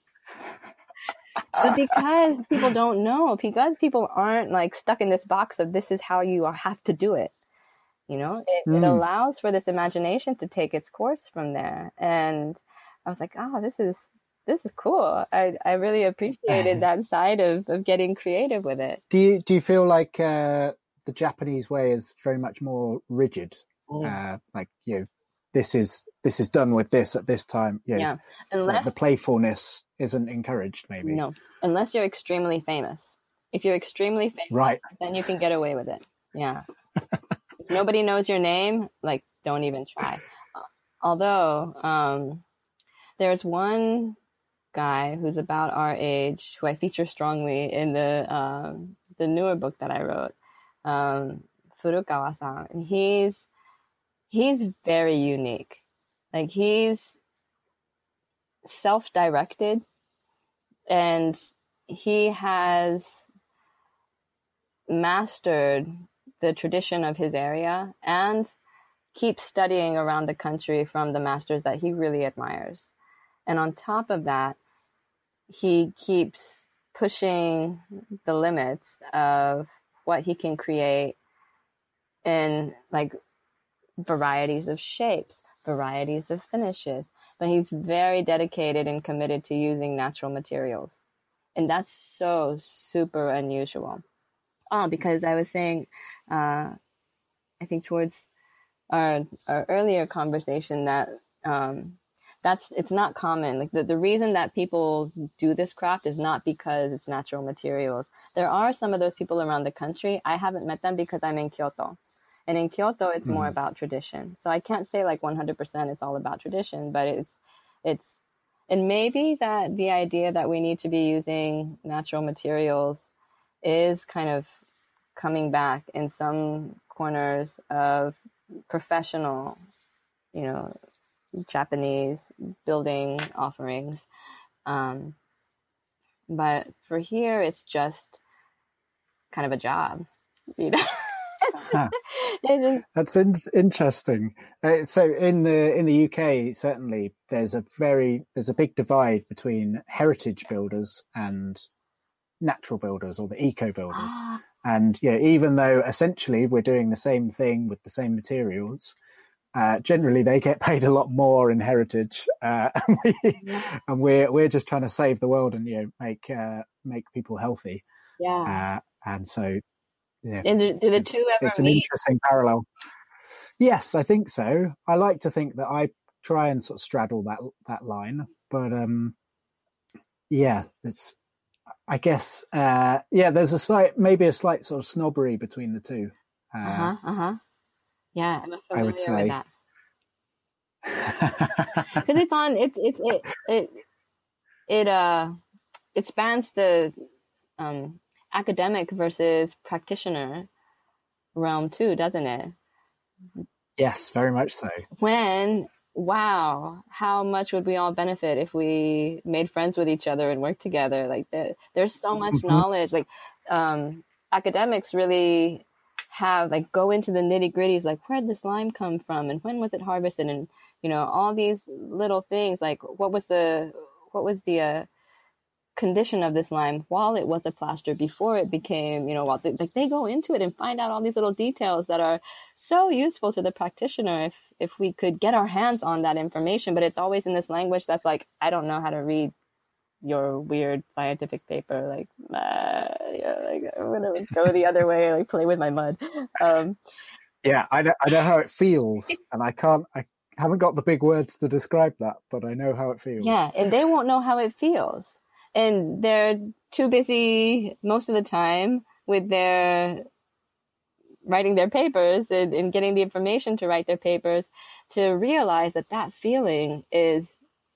But because people don't know, because people aren't like stuck in this box of this is how you have to do it, you know, it, it Mm. allows for this imagination to take its course from there. And I was like, oh, this is this is cool. I I really appreciated that side of of getting creative with it. Do you do you feel like uh, the Japanese way is very much more rigid? Mm. Uh, like you know, this is this is done with this at this time. You know, Yeah, unless the playfulness isn't encouraged. Maybe no, unless you're extremely famous. If you're extremely famous, right. then you can get away with it. Yeah. Nobody knows your name, like don't even try. Although um, there's one guy who's about our age who I feature strongly in the um, the newer book that I wrote, um, Furukawa-san, and he's he's very unique. Like he's self-directed, and he has mastered the tradition of his area and keeps studying around the country from the masters that he really admires. And on top of that, he keeps pushing the limits of what he can create in like varieties of shapes, varieties of finishes. But he's very dedicated and committed to using natural materials. And that's so super unusual. Oh, because I was saying, uh, I think towards our, our earlier conversation that um, that's it's not common. Like the, the reason that people do this craft is not because it's natural materials. There are some of those people around the country. I haven't met them because I'm in Kyoto. And in Kyoto, it's more Mhm. about tradition. So I can't say like 100% it's all about tradition, but it's, it's, and maybe that the idea that we need to be using natural materials is kind of coming back in some corners of professional, you know, Japanese building offerings. Um, but for here, it's just kind of a job, you know. Huh. That's in- interesting. Uh, so in the in the UK, certainly there's a very there's a big divide between heritage builders and natural builders or the eco builders. Ah, And yeah, even though essentially we're doing the same thing with the same materials, uh, generally they get paid a lot more in heritage, uh, and, we, Yeah. and we're we're just trying to save the world and you know make uh, make people healthy. yeah. Uh, and so yeah, do, do the it's, two ever it's an interesting parallel. Yes, I think so. I like to think that I try and sort of straddle that that line, but um, yeah, it's. I guess uh, yeah, there's a slight, maybe a slight sort of snobbery between the two. Uh, Uh huh. Uh huh. Yeah, I'm I would say. with that because it's on. It it it it it uh it spans the um academic versus practitioner realm too, doesn't it? yes, very much so. when wow how much would we all benefit if we made friends with each other and worked together like there, there's so much Mhm. knowledge like um academics really have like go into the nitty gritties like where did this lime come from and when was it harvested and you know all these little things like what was the what was the uh, condition of this lime while it was a plaster before it became you know while like they go into it and find out all these little details that are so useful to the practitioner if if we could get our hands on that information but it's always in this language that's like i don't know how to read your weird scientific paper like uh, yeah, like i'm gonna go the other way like play with my mud um Yeah, I know, I know how it feels, and I can't. I haven't got the big words to describe that, but I know how it feels. Yeah, and they won't know how it feels. And they're too busy most of the time with their writing their papers and, and getting the information to write their papers to realize that that feeling is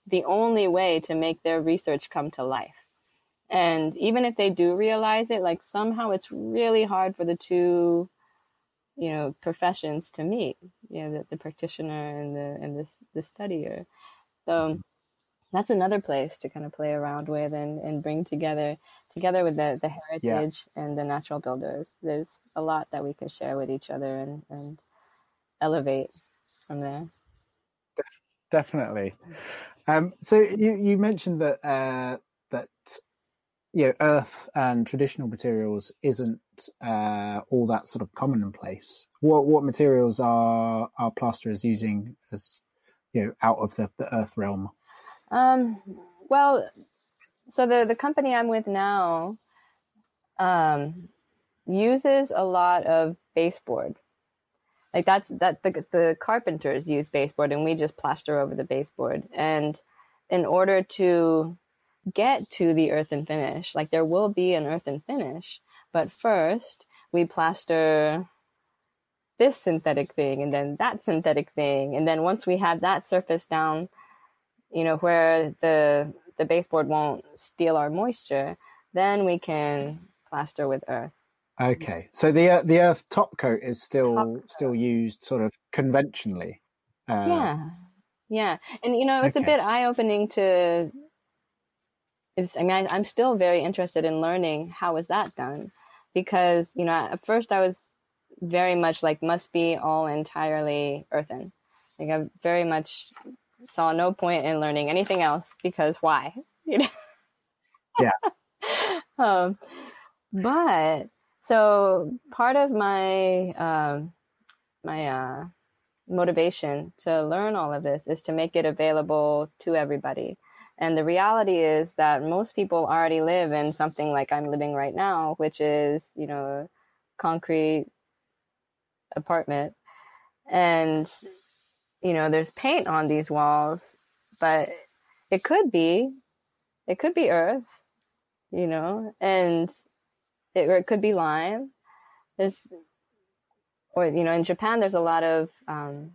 the only way to make their research come to life. And even if they do realize it, like somehow it's really hard for the two you know professions to meet you know the, the practitioner and the and the, the studier so that's another place to kind of play around with and, and bring together together with the, the heritage yeah. and the natural builders. There's a lot that we can share with each other and, and elevate from there. Definitely. Um, so you, you mentioned that uh, that you know earth and traditional materials isn't uh, all that sort of commonplace. What what materials are our plasterers using as you know out of the, the earth realm um, well, so the the company I'm with now um, uses a lot of baseboard. Like that's that the the carpenters use baseboard, and we just plaster over the baseboard. And in order to get to the earthen finish, like there will be an earthen finish, but first we plaster this synthetic thing and then that synthetic thing and then once we have that surface down you know, where the the baseboard won't steal our moisture, then we can plaster with earth. Okay, so the uh, the earth top coat is still still used sort of conventionally. Uh, yeah, yeah, and you know it's okay. a bit eye opening to. Is I mean I, I'm still very interested in learning how is that done, because you know at first I was very much like must be all entirely earthen. Like I very much saw no point in learning anything else because why? You know? Yeah. um, but so part of my um, my uh, motivation to learn all of this is to make it available to everybody. And the reality is that most people already live in something like I'm living right now, which is, you know, concrete apartment. And you know, there's paint on these walls, but it could be, it could be earth, you know, and it, or it could be lime. There's, or, you know, in Japan, there's a lot of um,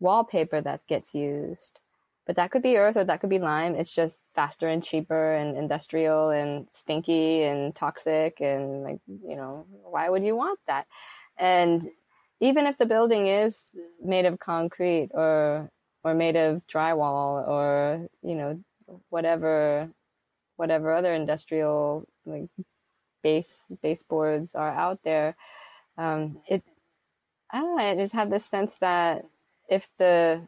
wallpaper that gets used, but that could be earth or that could be lime. It's just faster and cheaper and industrial and stinky and toxic. And like, you know, why would you want that? And even if the building is made of concrete or or made of drywall or you know whatever whatever other industrial like base baseboards are out there um, it i don't know i just have this sense that if the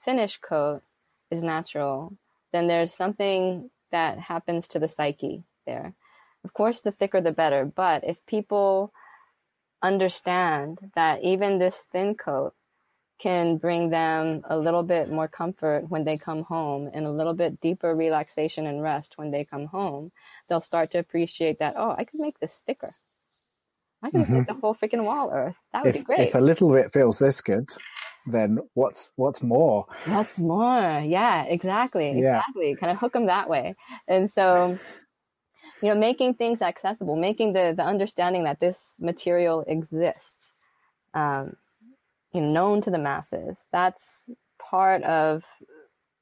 finish coat is natural then there's something that happens to the psyche there. Of course the thicker the better but if people understand that even this thin coat can bring them a little bit more comfort when they come home and a little bit deeper relaxation and rest when they come home, they'll start to appreciate that, oh, I could make this thicker. I can mm-hmm. make the whole freaking wall earth. That would if, be great. If a little bit feels this good, then what's what's more? What's more? Yeah, exactly. Yeah. Exactly. Kind of hook them that way. And so you know, making things accessible, making the, the understanding that this material exists, um, you know, known to the masses. That's part of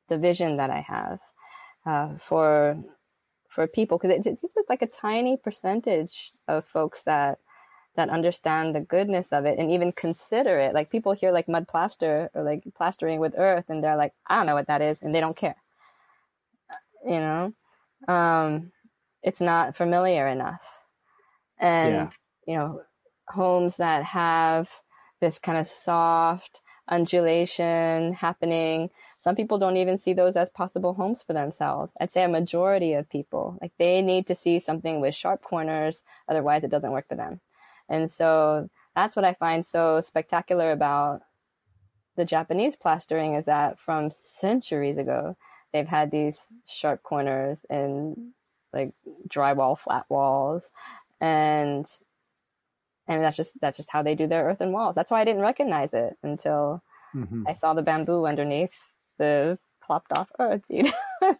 the vision that I have uh, for for people because this is like a tiny percentage of folks that that understand the goodness of it and even consider it. Like people hear like mud plaster or like plastering with earth, and they're like, I don't know what that is, and they don't care. You know, um, it's not familiar enough. And, yeah. you know, homes that have this kind of soft undulation happening, some people don't even see those as possible homes for themselves. I'd say a majority of people, like they need to see something with sharp corners, otherwise it doesn't work for them. And so that's what I find so spectacular about the Japanese plastering is that from centuries ago, they've had these sharp corners and like drywall flat walls and and that's just that's just how they do their earthen walls that's why i didn't recognize it until mm-hmm. i saw the bamboo underneath the plopped off earth you know?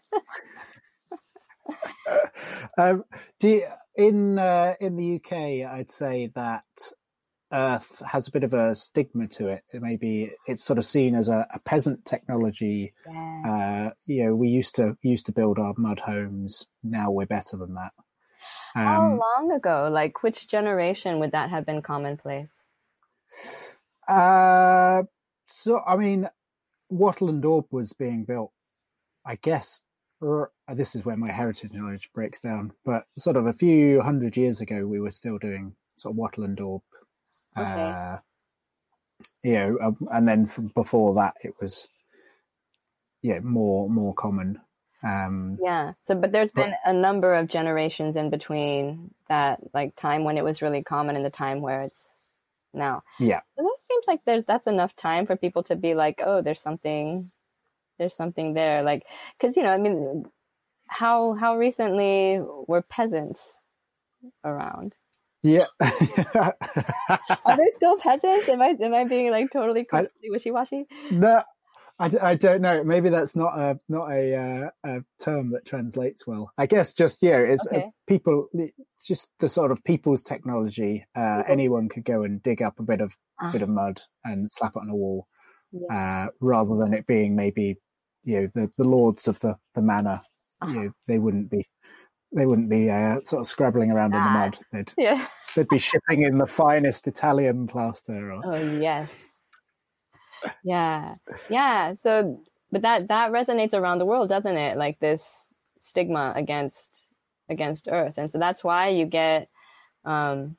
um, do you, in uh, in the uk i'd say that Earth has a bit of a stigma to it. it maybe it's sort of seen as a, a peasant technology. Yeah. Uh, you know, we used to used to build our mud homes. Now we're better than that. Um, How long ago? Like, which generation would that have been commonplace? Uh, so I mean, Wattle and Daub was being built, I guess. This is where my heritage knowledge breaks down. But sort of a few hundred years ago, we were still doing sort of Wattle and Daub. Okay. Uh, you know, um, and then from before that, it was yeah more more common. Um, Yeah. So, but there's But- been a number of generations in between that, like time when it was really common and the time where it's now. yeah, So that seems like there's that's enough time for people to be like, oh, there's something, there's something there, like, because you know, I mean, how how recently were peasants around? Yeah. Are there still peasants? Am I am I being like totally wishy washy? No, I, I don't know. Maybe that's not a not a, uh, a term that translates well. I guess just yeah, it's uh, Okay. people. It's just the sort of people's technology. Uh, anyone could go and dig up a bit of Ah. bit of mud and slap it on a wall, Yeah. uh, rather than it being maybe you know the, the lords of the the manor. Uh-huh. You know, they wouldn't be they wouldn't be uh, sort of scrabbling around in the Ah. mud. They'd Yeah. they'd be shipping in the finest Italian plaster. Or, Oh yes. Yeah. Yeah. So but that that resonates around the world, doesn't it? Like this stigma against against earth. And so that's why you get um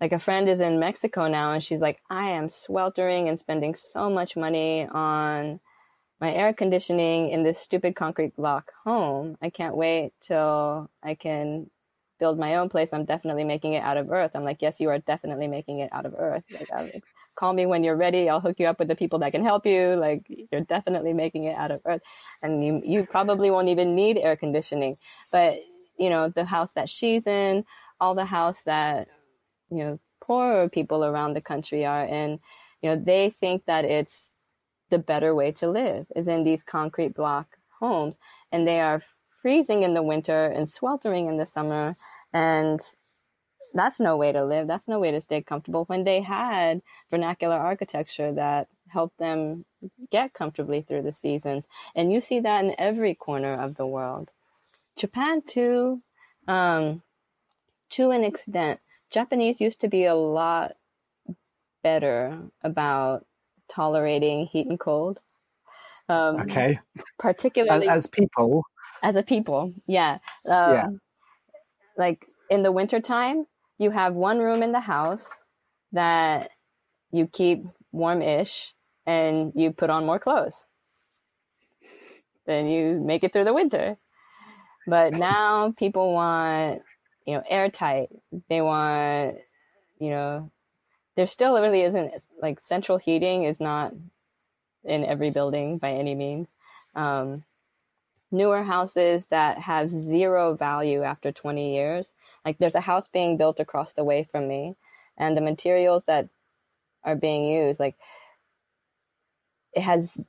like a friend is in Mexico now and she's like, I am sweltering and spending so much money on my air conditioning in this stupid concrete block home. I can't wait till I can build my own place. I'm definitely making it out of earth. I'm like, yes, you are definitely making it out of earth. Like, call me when you're ready. I'll hook you up with the people that can help you. Like, you're definitely making it out of earth. And you, you probably won't even need air conditioning. But, you know, the house that she's in, all the house that, you know, poorer people around the country are in, you know, they think that it's the better way to live is in these concrete block homes. And they are freezing in the winter and sweltering in the summer. And that's no way to live. That's no way to stay comfortable when they had vernacular architecture that helped them get comfortably through the seasons. And you see that in every corner of the world. Japan, too, um, to an extent, Japanese used to be a lot better about tolerating heat and cold. Um, okay, as, Particularly as people, as a people yeah. Um, Yeah. like in the wintertime you have one room in the house that you keep warm-ish and you put on more clothes. Then you make it through the winter. But now people want you know airtight. They want you know there still really isn't like central heating is not in every building by any means um, newer houses that have zero value after 20 years. Like there's a house being built across the way from me, and the materials that are being used, like it has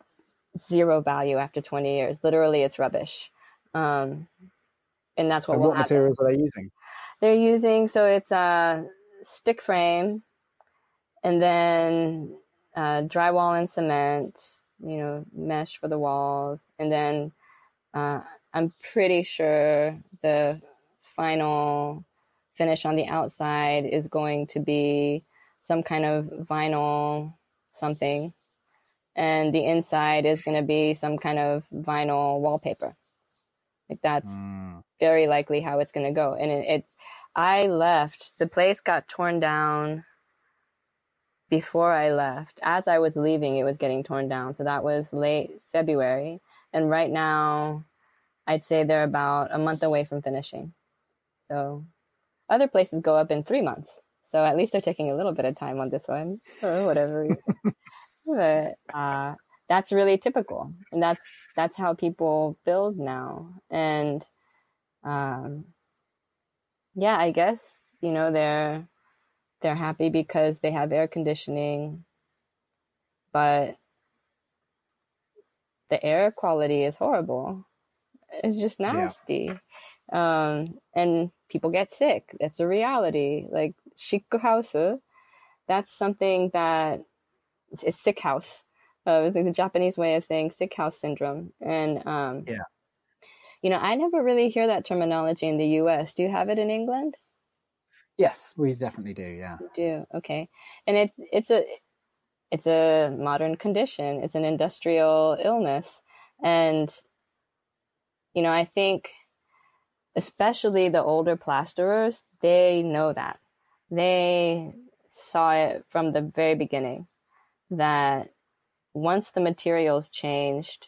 zero value after 20 years. Literally, it's rubbish. Um, and that's what and what happen. materials are they using? They're using so it's a stick frame, and then uh, drywall and cement. You know, mesh for the walls, and then uh, I'm pretty sure the final finish on the outside is going to be some kind of vinyl something, and the inside is going to be some kind of vinyl wallpaper. Like that's very likely how it's going to go. And it, it, I left. The place got torn down before I left. As I was leaving, it was getting torn down. So that was late February. And right now, I'd say they're about a month away from finishing. So other places go up in three months. So at least they're taking a little bit of time on this one or whatever. but uh, that's really typical, and that's that's how people build now. And um, yeah, I guess you know they're they're happy because they have air conditioning, but the air quality is horrible. It's just nasty. Um, and people get sick. That's a reality. Like shikuhouse, that's something that it's sick house. Uh, it's like the Japanese way of saying sick house syndrome. And um, Yeah. you know, I never really hear that terminology in the U.S. Do you have it in England? Yes, we definitely do. Yeah. we do okay and it's it's a it's a modern condition it's an industrial illness and you know i think especially the older plasterers they know that they saw it from the very beginning that once the materials changed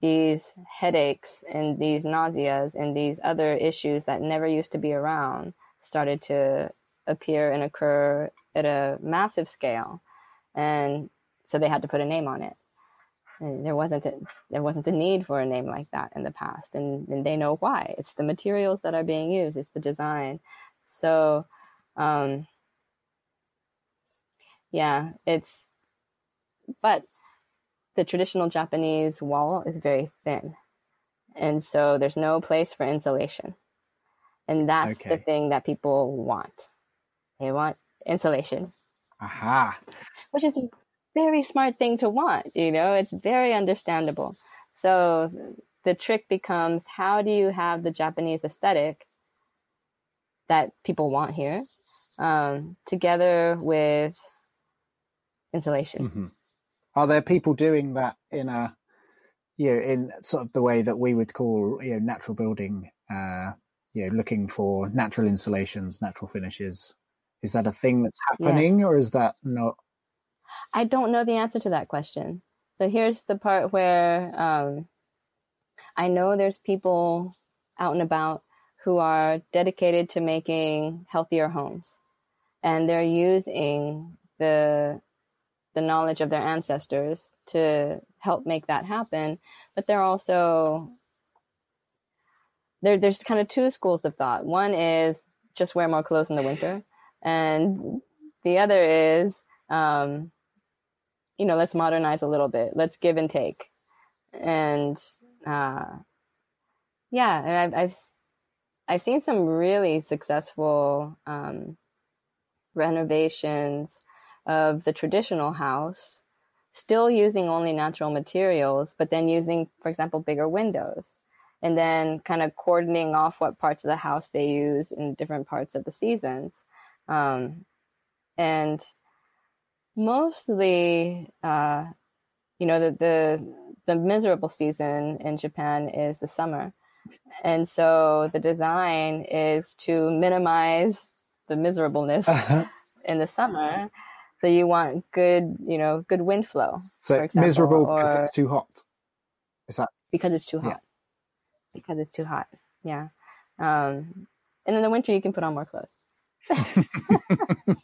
these headaches and these nauseas and these other issues that never used to be around started to appear and occur at a massive scale. And so they had to put a name on it. And there wasn't a, there wasn't a need for a name like that in the past. And, and they know why. It's the materials that are being used. It's the design. So um yeah it's but the traditional japanese wall is very thin. And so there's no place for insulation and that's the thing that people want. They want insulation. Aha. which is a very smart thing to want you know? It's very understandable. So the trick becomes how do you have the japanese aesthetic that people want here um, together with insulation? Mhm. Are there people doing that in a, you know, in sort of the way that we would call, you know, natural building, uh, you know, looking for natural insulations, natural finishes? Is that a thing that's happening or is that not? I don't know the answer to that question. So here's the part where um, I know there's people out and about who are dedicated to making healthier homes, and they're using the the knowledge of their ancestors to help make that happen. But they're also there. There's kind of two schools of thought. One is just wear more clothes in the winter, and the other is um, you know, let's modernize a little bit. Let's give and take. And uh, yeah, and I've, I've I've seen some really successful um, renovations of the traditional house, still using only natural materials, but then using, for example, bigger windows, and then kind of cordoning off what parts of the house they use in different parts of the seasons. Um, and mostly uh, you know the, the the miserable season in japan is the summer and so the design is to minimize the miserableness in the summer so you want good you know good wind flow So example, miserable because it's too hot. Is that? because it's too Yeah. Because it's too hot. Yeah. Um and in the winter you can put on more clothes.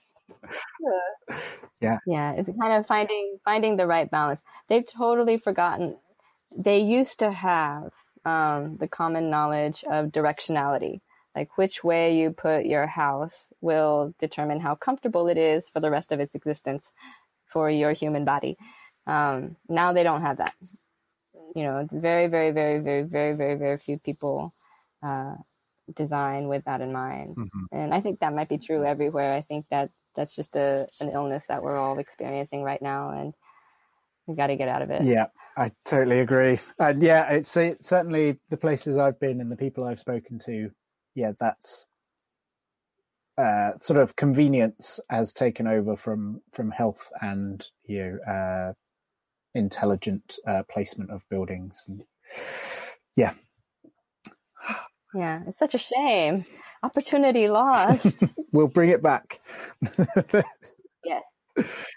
Yeah. yeah it's kind of finding finding the right balance. They've totally forgotten they used to have um, the common knowledge of directionality. Like which way you put your house will determine how comfortable it is for the rest of its existence for your human body. Um, now they don't have that you know very very very very very very very few people uh, design with that in mind Mhm. and i think that might be true everywhere i think that that's just a an illness that we're all experiencing right now and we got to get out of it Yeah, I totally agree. And yeah, it's, it's certainly the places I've been and the people I've spoken to. Yeah, that's uh, sort of convenience has taken over from from health and you know uh, intelligent uh, placement of buildings. And yeah, yeah it's such a shame. Opportunity lost. We'll bring it back. yes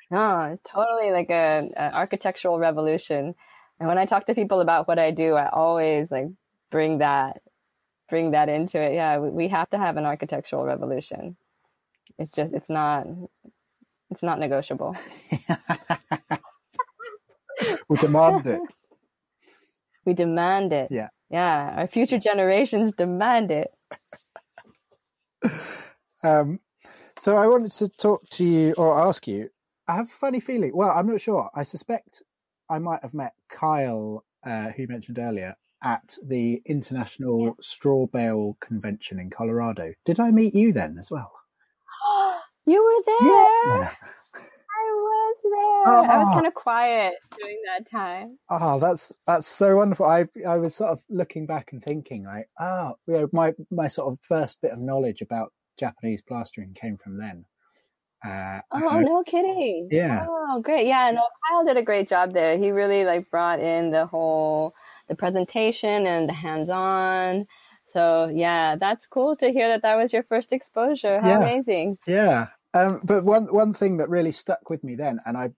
no it's totally like a, a architectural revolution. And when i talk to people about what i do i always like bring that bring that into it. Yeah we, we have to have an architectural revolution. It's just it's not it's not negotiable we'll demand it. we demand it Yeah. yeah our future generations demand it Um, so I wanted to talk to you or ask you. I have a funny feeling. Well, I'm not sure. I suspect I might have met Kyle, uh, who you mentioned earlier, at the International Straw Bale Convention in Colorado. Did I meet you then as well? you were there Yeah. I was i was kind of quiet during that time Oh, that's that's so wonderful. I I was sort of looking back and thinking like, oh, you know, my my sort of first bit of knowledge about Japanese plastering came from then. Uh, Oh no kidding! Yeah. Oh great. Yeah. No, Kyle did a great job there. He really like brought in the whole the presentation and the hands-on. So yeah, that's cool to hear that that was your first exposure. How Yeah. amazing! Yeah. Um, but one one thing that really stuck with me then, and I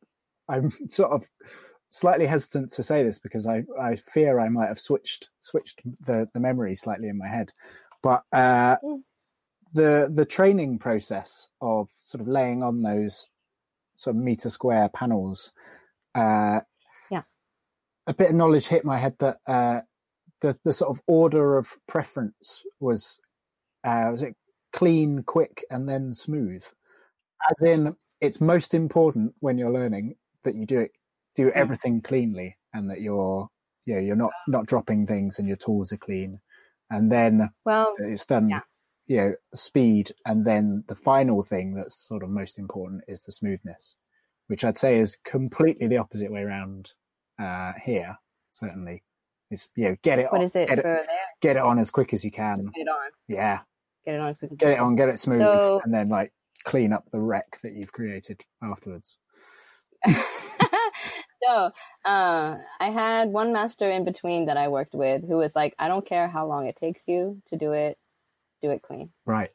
I'm sort of slightly hesitant to say this because I, I fear I might have switched switched the, the memory slightly in my head. But uh, Mm. the the training process of sort of laying on those sort of meter square panels, uh, Yeah. a bit of knowledge hit my head that uh, the the sort of order of preference was uh, was it clean, quick, and then smooth. As in, it's most important when you're learning that you do it, do everything cleanly, and that you're, yeah, you're not not dropping things, and your tools are clean, and then Well, it's done. yeah. You know, speed, and then the final thing that's sort of most important is the smoothness, which I'd say is completely the opposite way around uh, here. Certainly, it's you know, get it. what on, is it get there? get it on as quick as you can. Get it on. Yeah, Get it on as quick as get it on, get it smooth, So- and then like clean up the wreck that you've created afterwards. so uh, I had one master in between that I worked with who was like, I don't care how long it takes you to do it, do it clean. Right.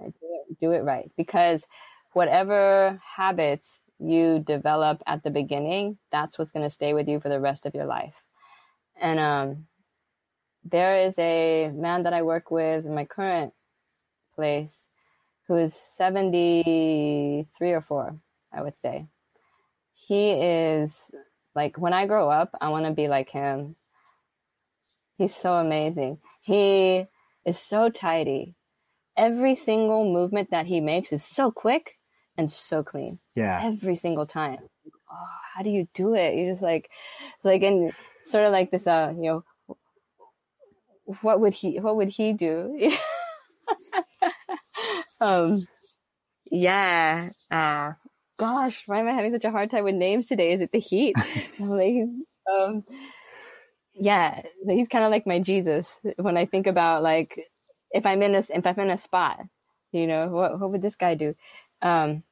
Do it, do it right. Because whatever habits you develop at the beginning, that's what's going to stay with you for the rest of your life. And um, there is a man that I work with in my current place who is 73 or 4, I would say. He is like, when I grow up, I want to be like him. He's so amazing. He is so tidy. Every single movement that he makes is so quick and so clean Yeah. every single time. Oh, how do you do it? You're just like, like, and sort of like this, uh, you know, what would he, what would he do? um, yeah. Uh, gosh, why am I having such a hard time with names today? Is it the heat? Like, um, yeah, he's kind of like my Jesus. When I think about like, if I'm in a, if I'm in a spot, you know, what, what would this guy do? Um,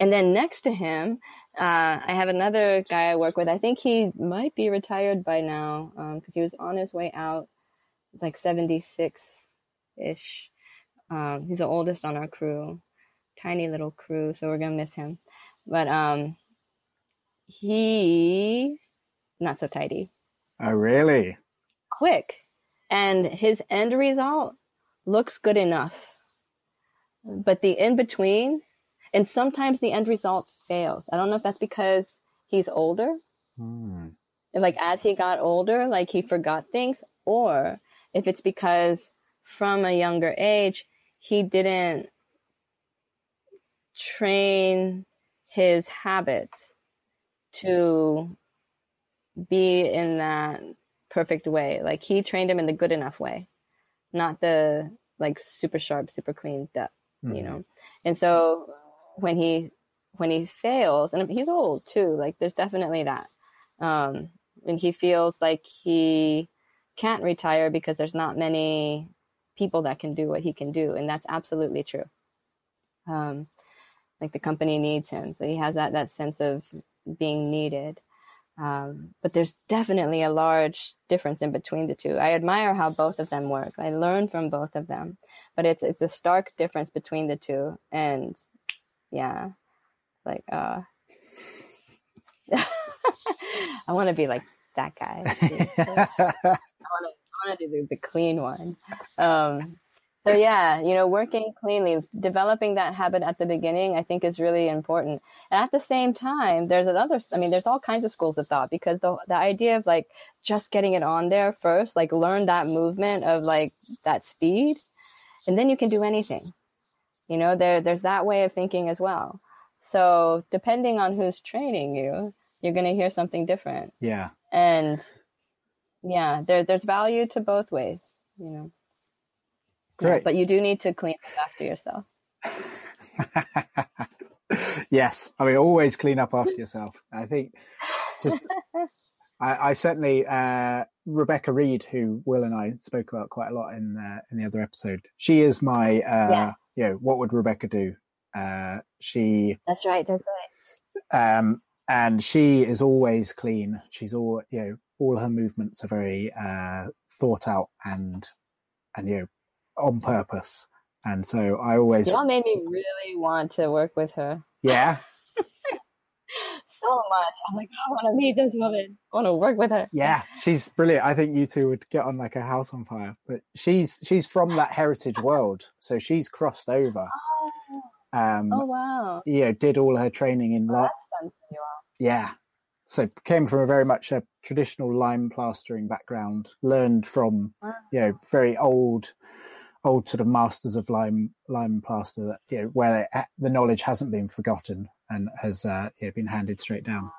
and then next to him, uh, I have another guy I work with. I think he might be retired by now because he was on his way out. It's like 76 ish. Um, he's the oldest on our crew, tiny little crew, so we're gonna miss him. But um, he not so tidy, Oh, really? quick, and his end result looks good enough. But the in between, and sometimes the end result fails. I don't know if that's because he's older, Hmm. if, like as he got older, like he forgot things, or if it's because from a younger age he didn't train his habits to be in that perfect way. Like he trained him in the good enough way, not the like super sharp, super clean depth, you Mhm. know. And so when he when he fails, and he's old too, like there's definitely that. Um, and he feels like he can't retire because there's not many people that can do what he can do, and that's absolutely true. Um, like the company needs him, so he has that that sense of being needed. Um, but there's definitely a large difference in between the two. I admire how both of them work. I learn from both of them, but it's it's a stark difference between the two. And yeah, like uh, I want to be like that guy. I want to do the clean one. Um, so yeah, you know, working cleanly, developing that habit at the beginning, I think is really important. And at the same time, there's another. I mean, there's all kinds of schools of thought because the the idea of like just getting it on there first, like learn that movement of like that speed, and then you can do anything. You know, there there's that way of thinking as well. So depending on who's training you, you're going to hear something different Yeah. and yeah there there's value to both ways you know Yeah, Great. but you do need to clean up after yourself yes. I mean, always clean up after yourself. I think just I, I certainly uh, Rebecca Reed, who Will and I spoke about quite a lot in uh, in the other episode. She is my uh, Yeah. you know what would Rebecca do? Uh, she That's right. That's right. um, and she is always clean. She's all you know. All her movements are very uh, thought out and and you know on purpose. And so I always Y'all made me really want to work with her yeah so much. I'm like, I want to meet this woman. I want to work with her. yeah she's brilliant. I think you two would get on like a house on fire. But she's she's from that heritage world, so she's crossed over. Um, Oh wow. you know, did all her training in li- that's fun for you all. yeah. So came from a very much a traditional lime plastering background. Learned from you know very old, old sort of masters of lime lime plaster that you know where they, the knowledge hasn't been forgotten and has uh, yeah, been handed straight down.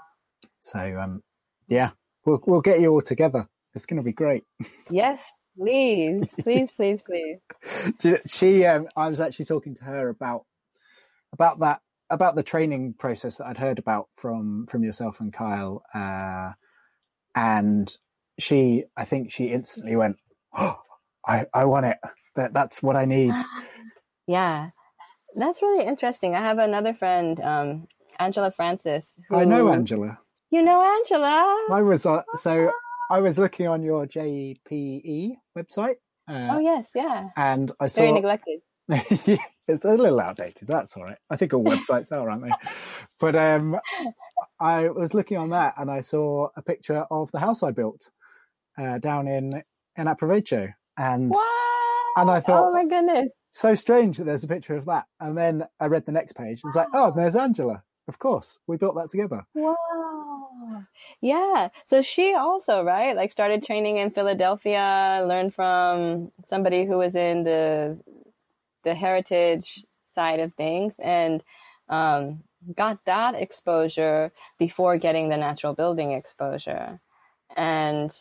So um, yeah, we'll we'll get you all together. It's going to be great. Yes, please, please, please, please. She um, i was actually talking to her about about that about the training process that i'd heard about from from yourself and kyle uh and she i think she instantly went oh, i i want it that that's what i need Yeah, that's really interesting. I have another friend, um, Angela Francis. i know angela You know Angela. i was uh, so i was looking on your jpe website uh, oh yes, yeah. and i saw Very neglected. it's a little outdated. That's all right. I think all websites are, aren't they? But um, I was looking on that and I saw a picture of the house I built uh, down in in Aprovecho, and What? and I thought- oh my goodness. so strange that there's a picture of that. And then I read the next page. It's like, oh, there's Angela. Of course, we built that together. Wow. Yeah. So she also, right, like started training in Philadelphia, learned from somebody who was in the the heritage side of things and um, got that exposure before getting the natural building exposure. And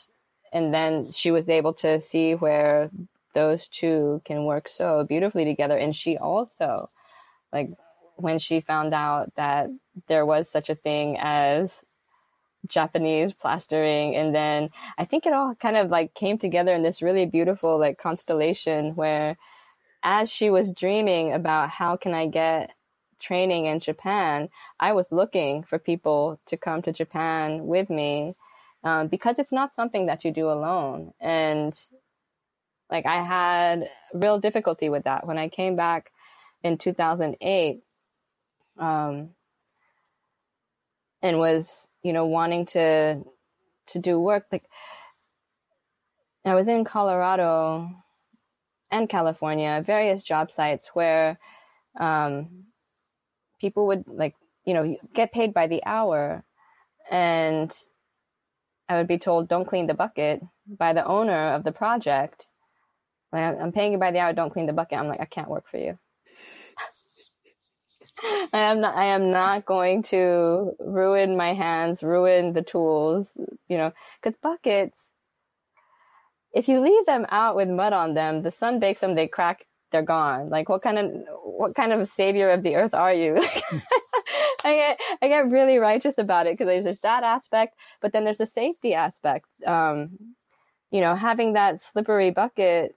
and then she was able to see where those two can work so beautifully together. And she also like when she found out that there was such a thing as Japanese plastering. And then I think it all kind of like came together in this really beautiful like constellation where as she was dreaming about how can I get training in Japan, I was looking for people to come to Japan with me um, because it's not something that you do alone. And like I had real difficulty with that when I came back in 2008 um, and was you know wanting to to do work like I was in Colorado and California, various job sites where um, people would like you know get paid by the hour, and I would be told, "Don't clean the bucket" by the owner of the project. Like, "I'm- paying you by the hour. Don't clean the bucket. I'm like, I can't work for you. I am not. I am not going to ruin my hands, ruin the tools. You know, because buckets. If you leave them out with mud on them, the sun bakes them. They crack. They're gone. Like what kind of what kind of savior of the earth are you? I get I get really righteous about it because there's that aspect, but then there's the safety aspect. Um, you know, having that slippery bucket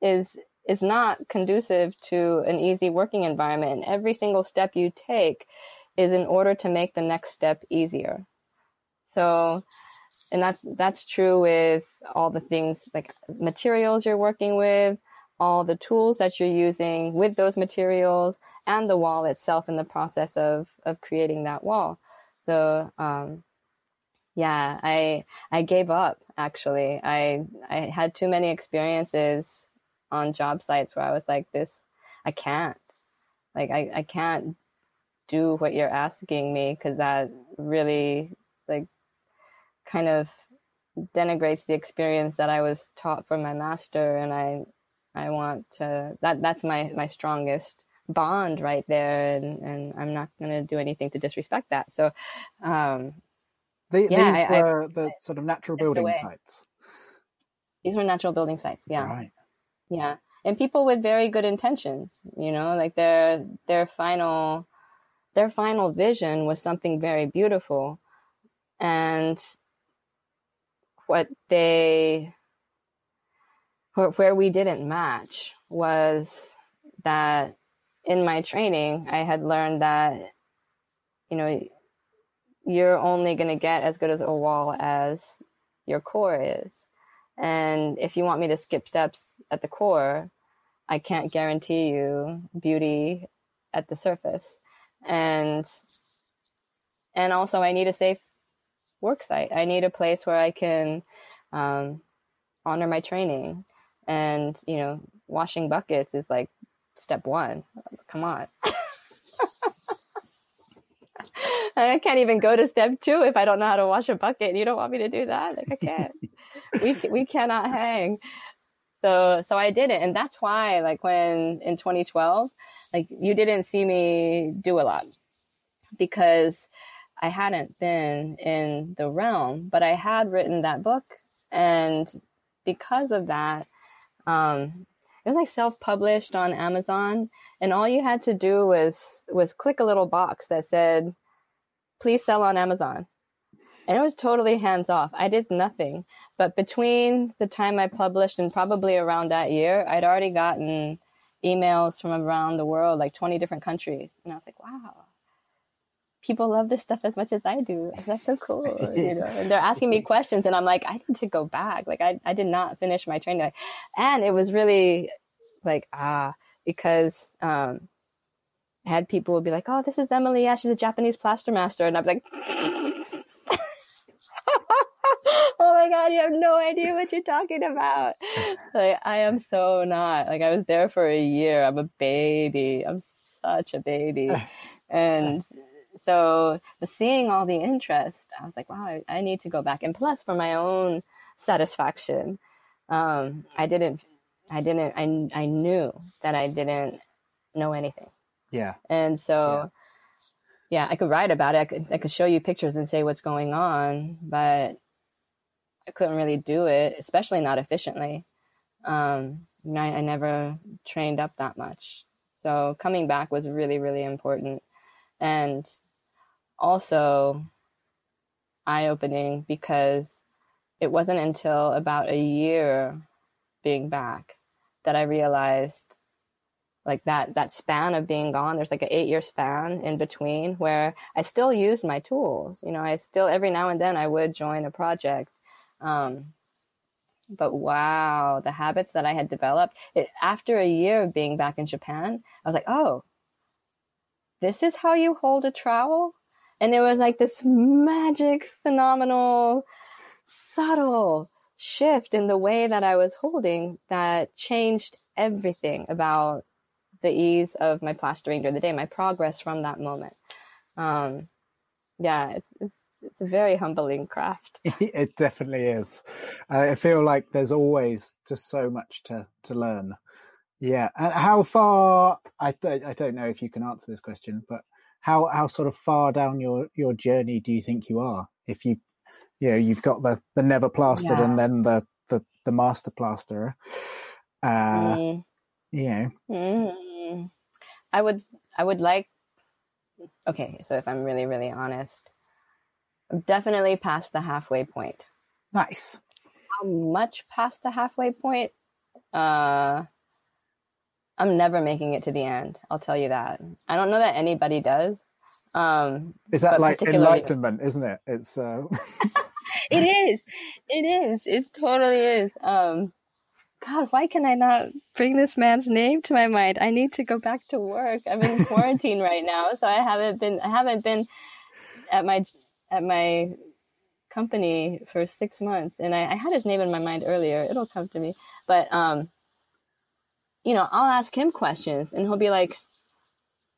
is is not conducive to an easy working environment. And every single step you take is in order to make the next step easier. So, and that's that's true with all the things like materials you're working with, all the tools that you're using with those materials, and the wall itself in the process of of creating that wall. So, um, yeah, I I gave up actually. I I had too many experiences on job sites where I was like, this, I can't, like, I, I can't do what you're asking me because that really, kind of denigrates the experience that I was taught from my master. And I, I want to, that, that's my, my strongest bond right there. And, and I'm not going to do anything to disrespect that. So, um, The, Yeah, these I- I- were the sort of natural building away. sites. these were natural building sites. Yeah. Right. yeah and people with very good intentions you know like their their final their final vision was something very beautiful and what they where we didn't match was that in my training I had learned that you know you're only going to get as good as a wall as your core is. And if you want me to skip steps at the core I can't guarantee you beauty at the surface. And and also I need a safe work site. I need a place where I can um, honor my training. And, you know, washing buckets is like step one. Come on. I can't even go to step two if I don't know how to wash a bucket. You don't want me to do that? Like I can't. we we cannot hang. So so I did it, and that's why like when in 2012, like you didn't see me do a lot because I hadn't been in the realm, but I had written that book. And because of that, um, it was like self-published on Amazon, and all you had to do was was click a little box that said, "Please sell on Amazon," and it was totally hands off. I did nothing. But between the time I published and probably around that year, I'd already gotten emails from around the world, like 20 different countries, and I was like, "Wow, people love this stuff as much as I do. That's so cool. You know, and they're asking me questions and I'm like, I need to go back. Like I, I did not finish my training. And it was really like, ah, because, um, I had people would be like, oh, this is Emily. Yeah, she's a Japanese plaster master. And I'm like, oh my God, you have no idea what you're talking about. Like, I am so not. Like, I was there for a year. I'm a baby. I'm such a baby. And so seeing all the interest, I was like, wow, I, I, need to go back. And plus, for my own satisfaction, um, I didn't, I didn't, I, I knew that I didn't know anything. Yeah. And so, yeah, yeah I could write about it. I could, I could show you pictures and say what's going on, but I couldn't really do it, especially not efficiently. Um, I, I never trained up that much. So coming back was really, really important. And also eye opening because it wasn't until about a year being back that I realized like that that span of being gone. There's like an 8 year span in between where I still used my tools. You know I still every now and then I would join a project um, but wow the habits that I had developed it, after a year of being back in Japan I was like oh this is how you hold a trowel and there was like this magic, phenomenal, subtle shift in the way that I was holding that changed everything about the ease of my plastering during the day, my progress from that moment. Um, yeah, it's, it's, it's a very humbling craft. it definitely is. I feel like there's always just so much to, to learn. Yeah. And how far, I don't, I don't know if you can answer this question, but how how sort of far down your your journey do you think you are? If you you know you've got the the never plastered yeah. and then the the the master plasterer. Uh, mm. You know, mm. I would I would like. Okay, so if I'm really really honest, I'm definitely past the halfway point. Nice. How much past the halfway point? Uh, I'm never making it to the end. I'll tell you that. I don't know that anybody does. Um, is that like enlightenment, isn't it? It's. Uh... it is. It is. It totally is. Um, God, why can I not bring this man's name to my mind? I need to go back to work. I'm in quarantine right now, so I haven't been. I haven't been at my at my company for six months, and I, I had his name in my mind earlier. It'll come to me, but um, you know, I'll ask him questions and he'll be like,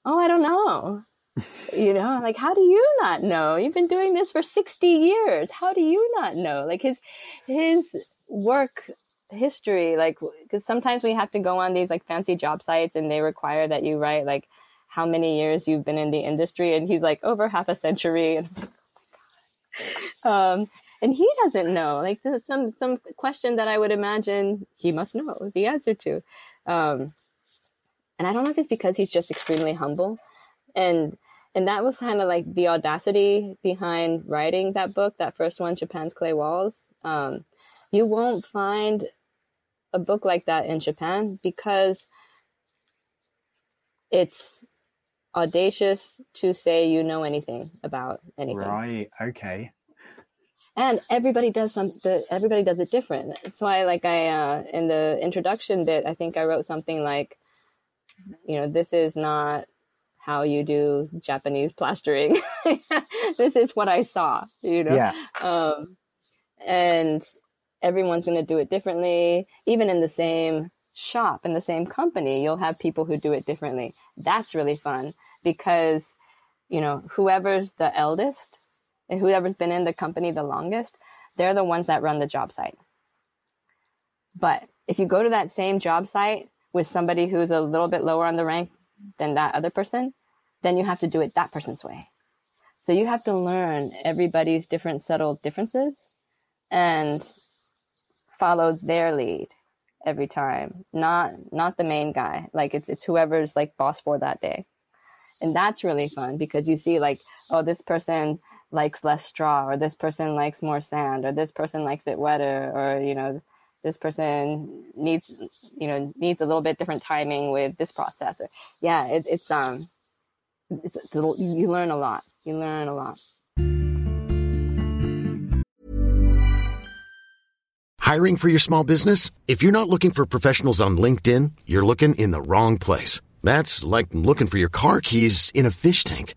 Oh, I don't know. you know, like, how do you not know? You've been doing this for 60 years. How do you not know? Like his, his work history, like, cause sometimes we have to go on these like fancy job sites and they require that you write like how many years you've been in the industry. And he's like over half a century. And, um, and he doesn't know like some some question that i would imagine he must know the answer to um, and I don't know if it's because he's just extremely humble and and that was kind of like the audacity behind writing that book, that first one, Japan's Clay Walls. Um, you won't find a book like that in Japan because it's audacious to say you know anything about anything. Right. Okay. And everybody does some. The, everybody does it different. That's why, like I uh, in the introduction bit, I think I wrote something like, you know, this is not how you do Japanese plastering. this is what I saw. You know. Yeah. Um, and everyone's going to do it differently. Even in the same shop, in the same company, you'll have people who do it differently. That's really fun because, you know, whoever's the eldest, whoever's been in the company the longest, they're the ones that run the job site. But if you go to that same job site with somebody who's a little bit lower on the rank than that other person, then you have to do it that person's way. So you have to learn everybody's different subtle differences and follow their lead every time. Not not the main guy. Like it's it's whoever's like boss for that day. And that's really fun because you see like, oh, this person likes less straw or this person likes more sand or this person likes it wetter or you know this person needs you know needs a little bit different timing with this processor yeah it, it's um it's, it's you learn a lot you learn a lot Hiring for your small business? If you're not looking for professionals on LinkedIn, you're looking in the wrong place. That's like looking for your car keys in a fish tank.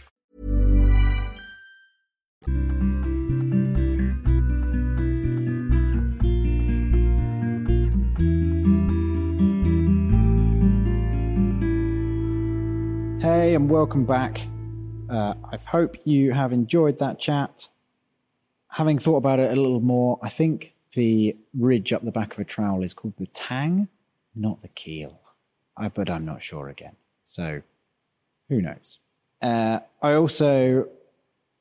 Hey, and welcome back. Uh, I hope you have enjoyed that chat. Having thought about it a little more, I think the ridge up the back of a trowel is called the tang, not the keel. I, but I'm not sure again. So who knows? Uh, I also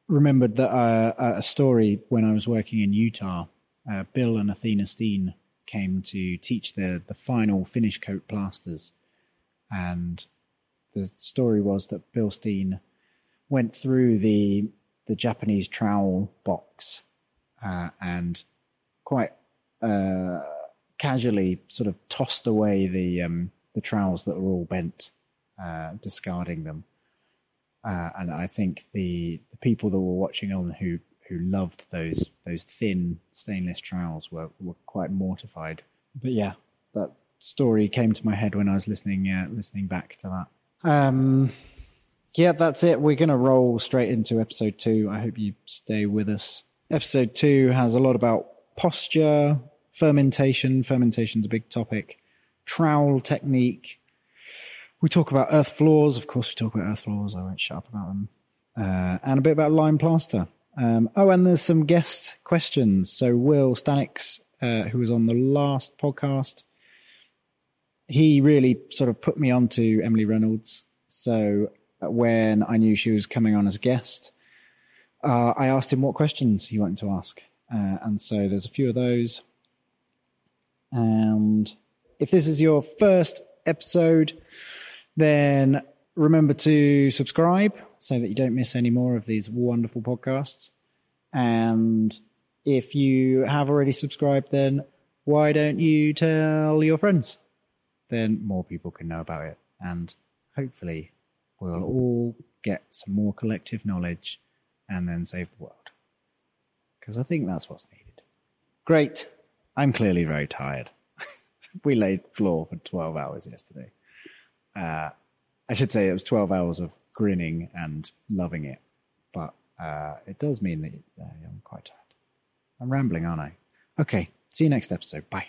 remembered that uh, a story when I was working in Utah. Uh, Bill and Athena Steen came to teach the the final finish coat plasters, and the story was that Bill Steen went through the the Japanese trowel box uh, and quite uh, casually sort of tossed away the um, the trowels that were all bent, uh, discarding them. Uh, and I think the, the people that were watching on who who loved those those thin stainless trowels were were quite mortified. But yeah, that story came to my head when I was listening uh, listening back to that. Um, yeah, that's it. We're going to roll straight into episode two. I hope you stay with us. Episode two has a lot about posture, fermentation. Fermentation's a big topic. Trowel technique. We talk about earth floors. Of course, we talk about earth floors. I won't shut up about them. Uh, and a bit about lime plaster. Um, oh, and there's some guest questions. So Will Stanix, uh, who was on the last podcast, he really sort of put me on to Emily Reynolds. So uh, when I knew she was coming on as a guest, uh, I asked him what questions he wanted to ask. Uh, and so there's a few of those. And if this is your first episode, then remember to subscribe so that you don't miss any more of these wonderful podcasts. And if you have already subscribed, then why don't you tell your friends? Then more people can know about it. And hopefully, we'll all get some more collective knowledge and then save the world. Because I think that's what's needed. Great. I'm clearly very tired. we laid floor for 12 hours yesterday. Uh, I should say it was 12 hours of grinning and loving it, but uh, it does mean that uh, I'm quite tired. I'm rambling, aren't I? Okay, see you next episode. Bye.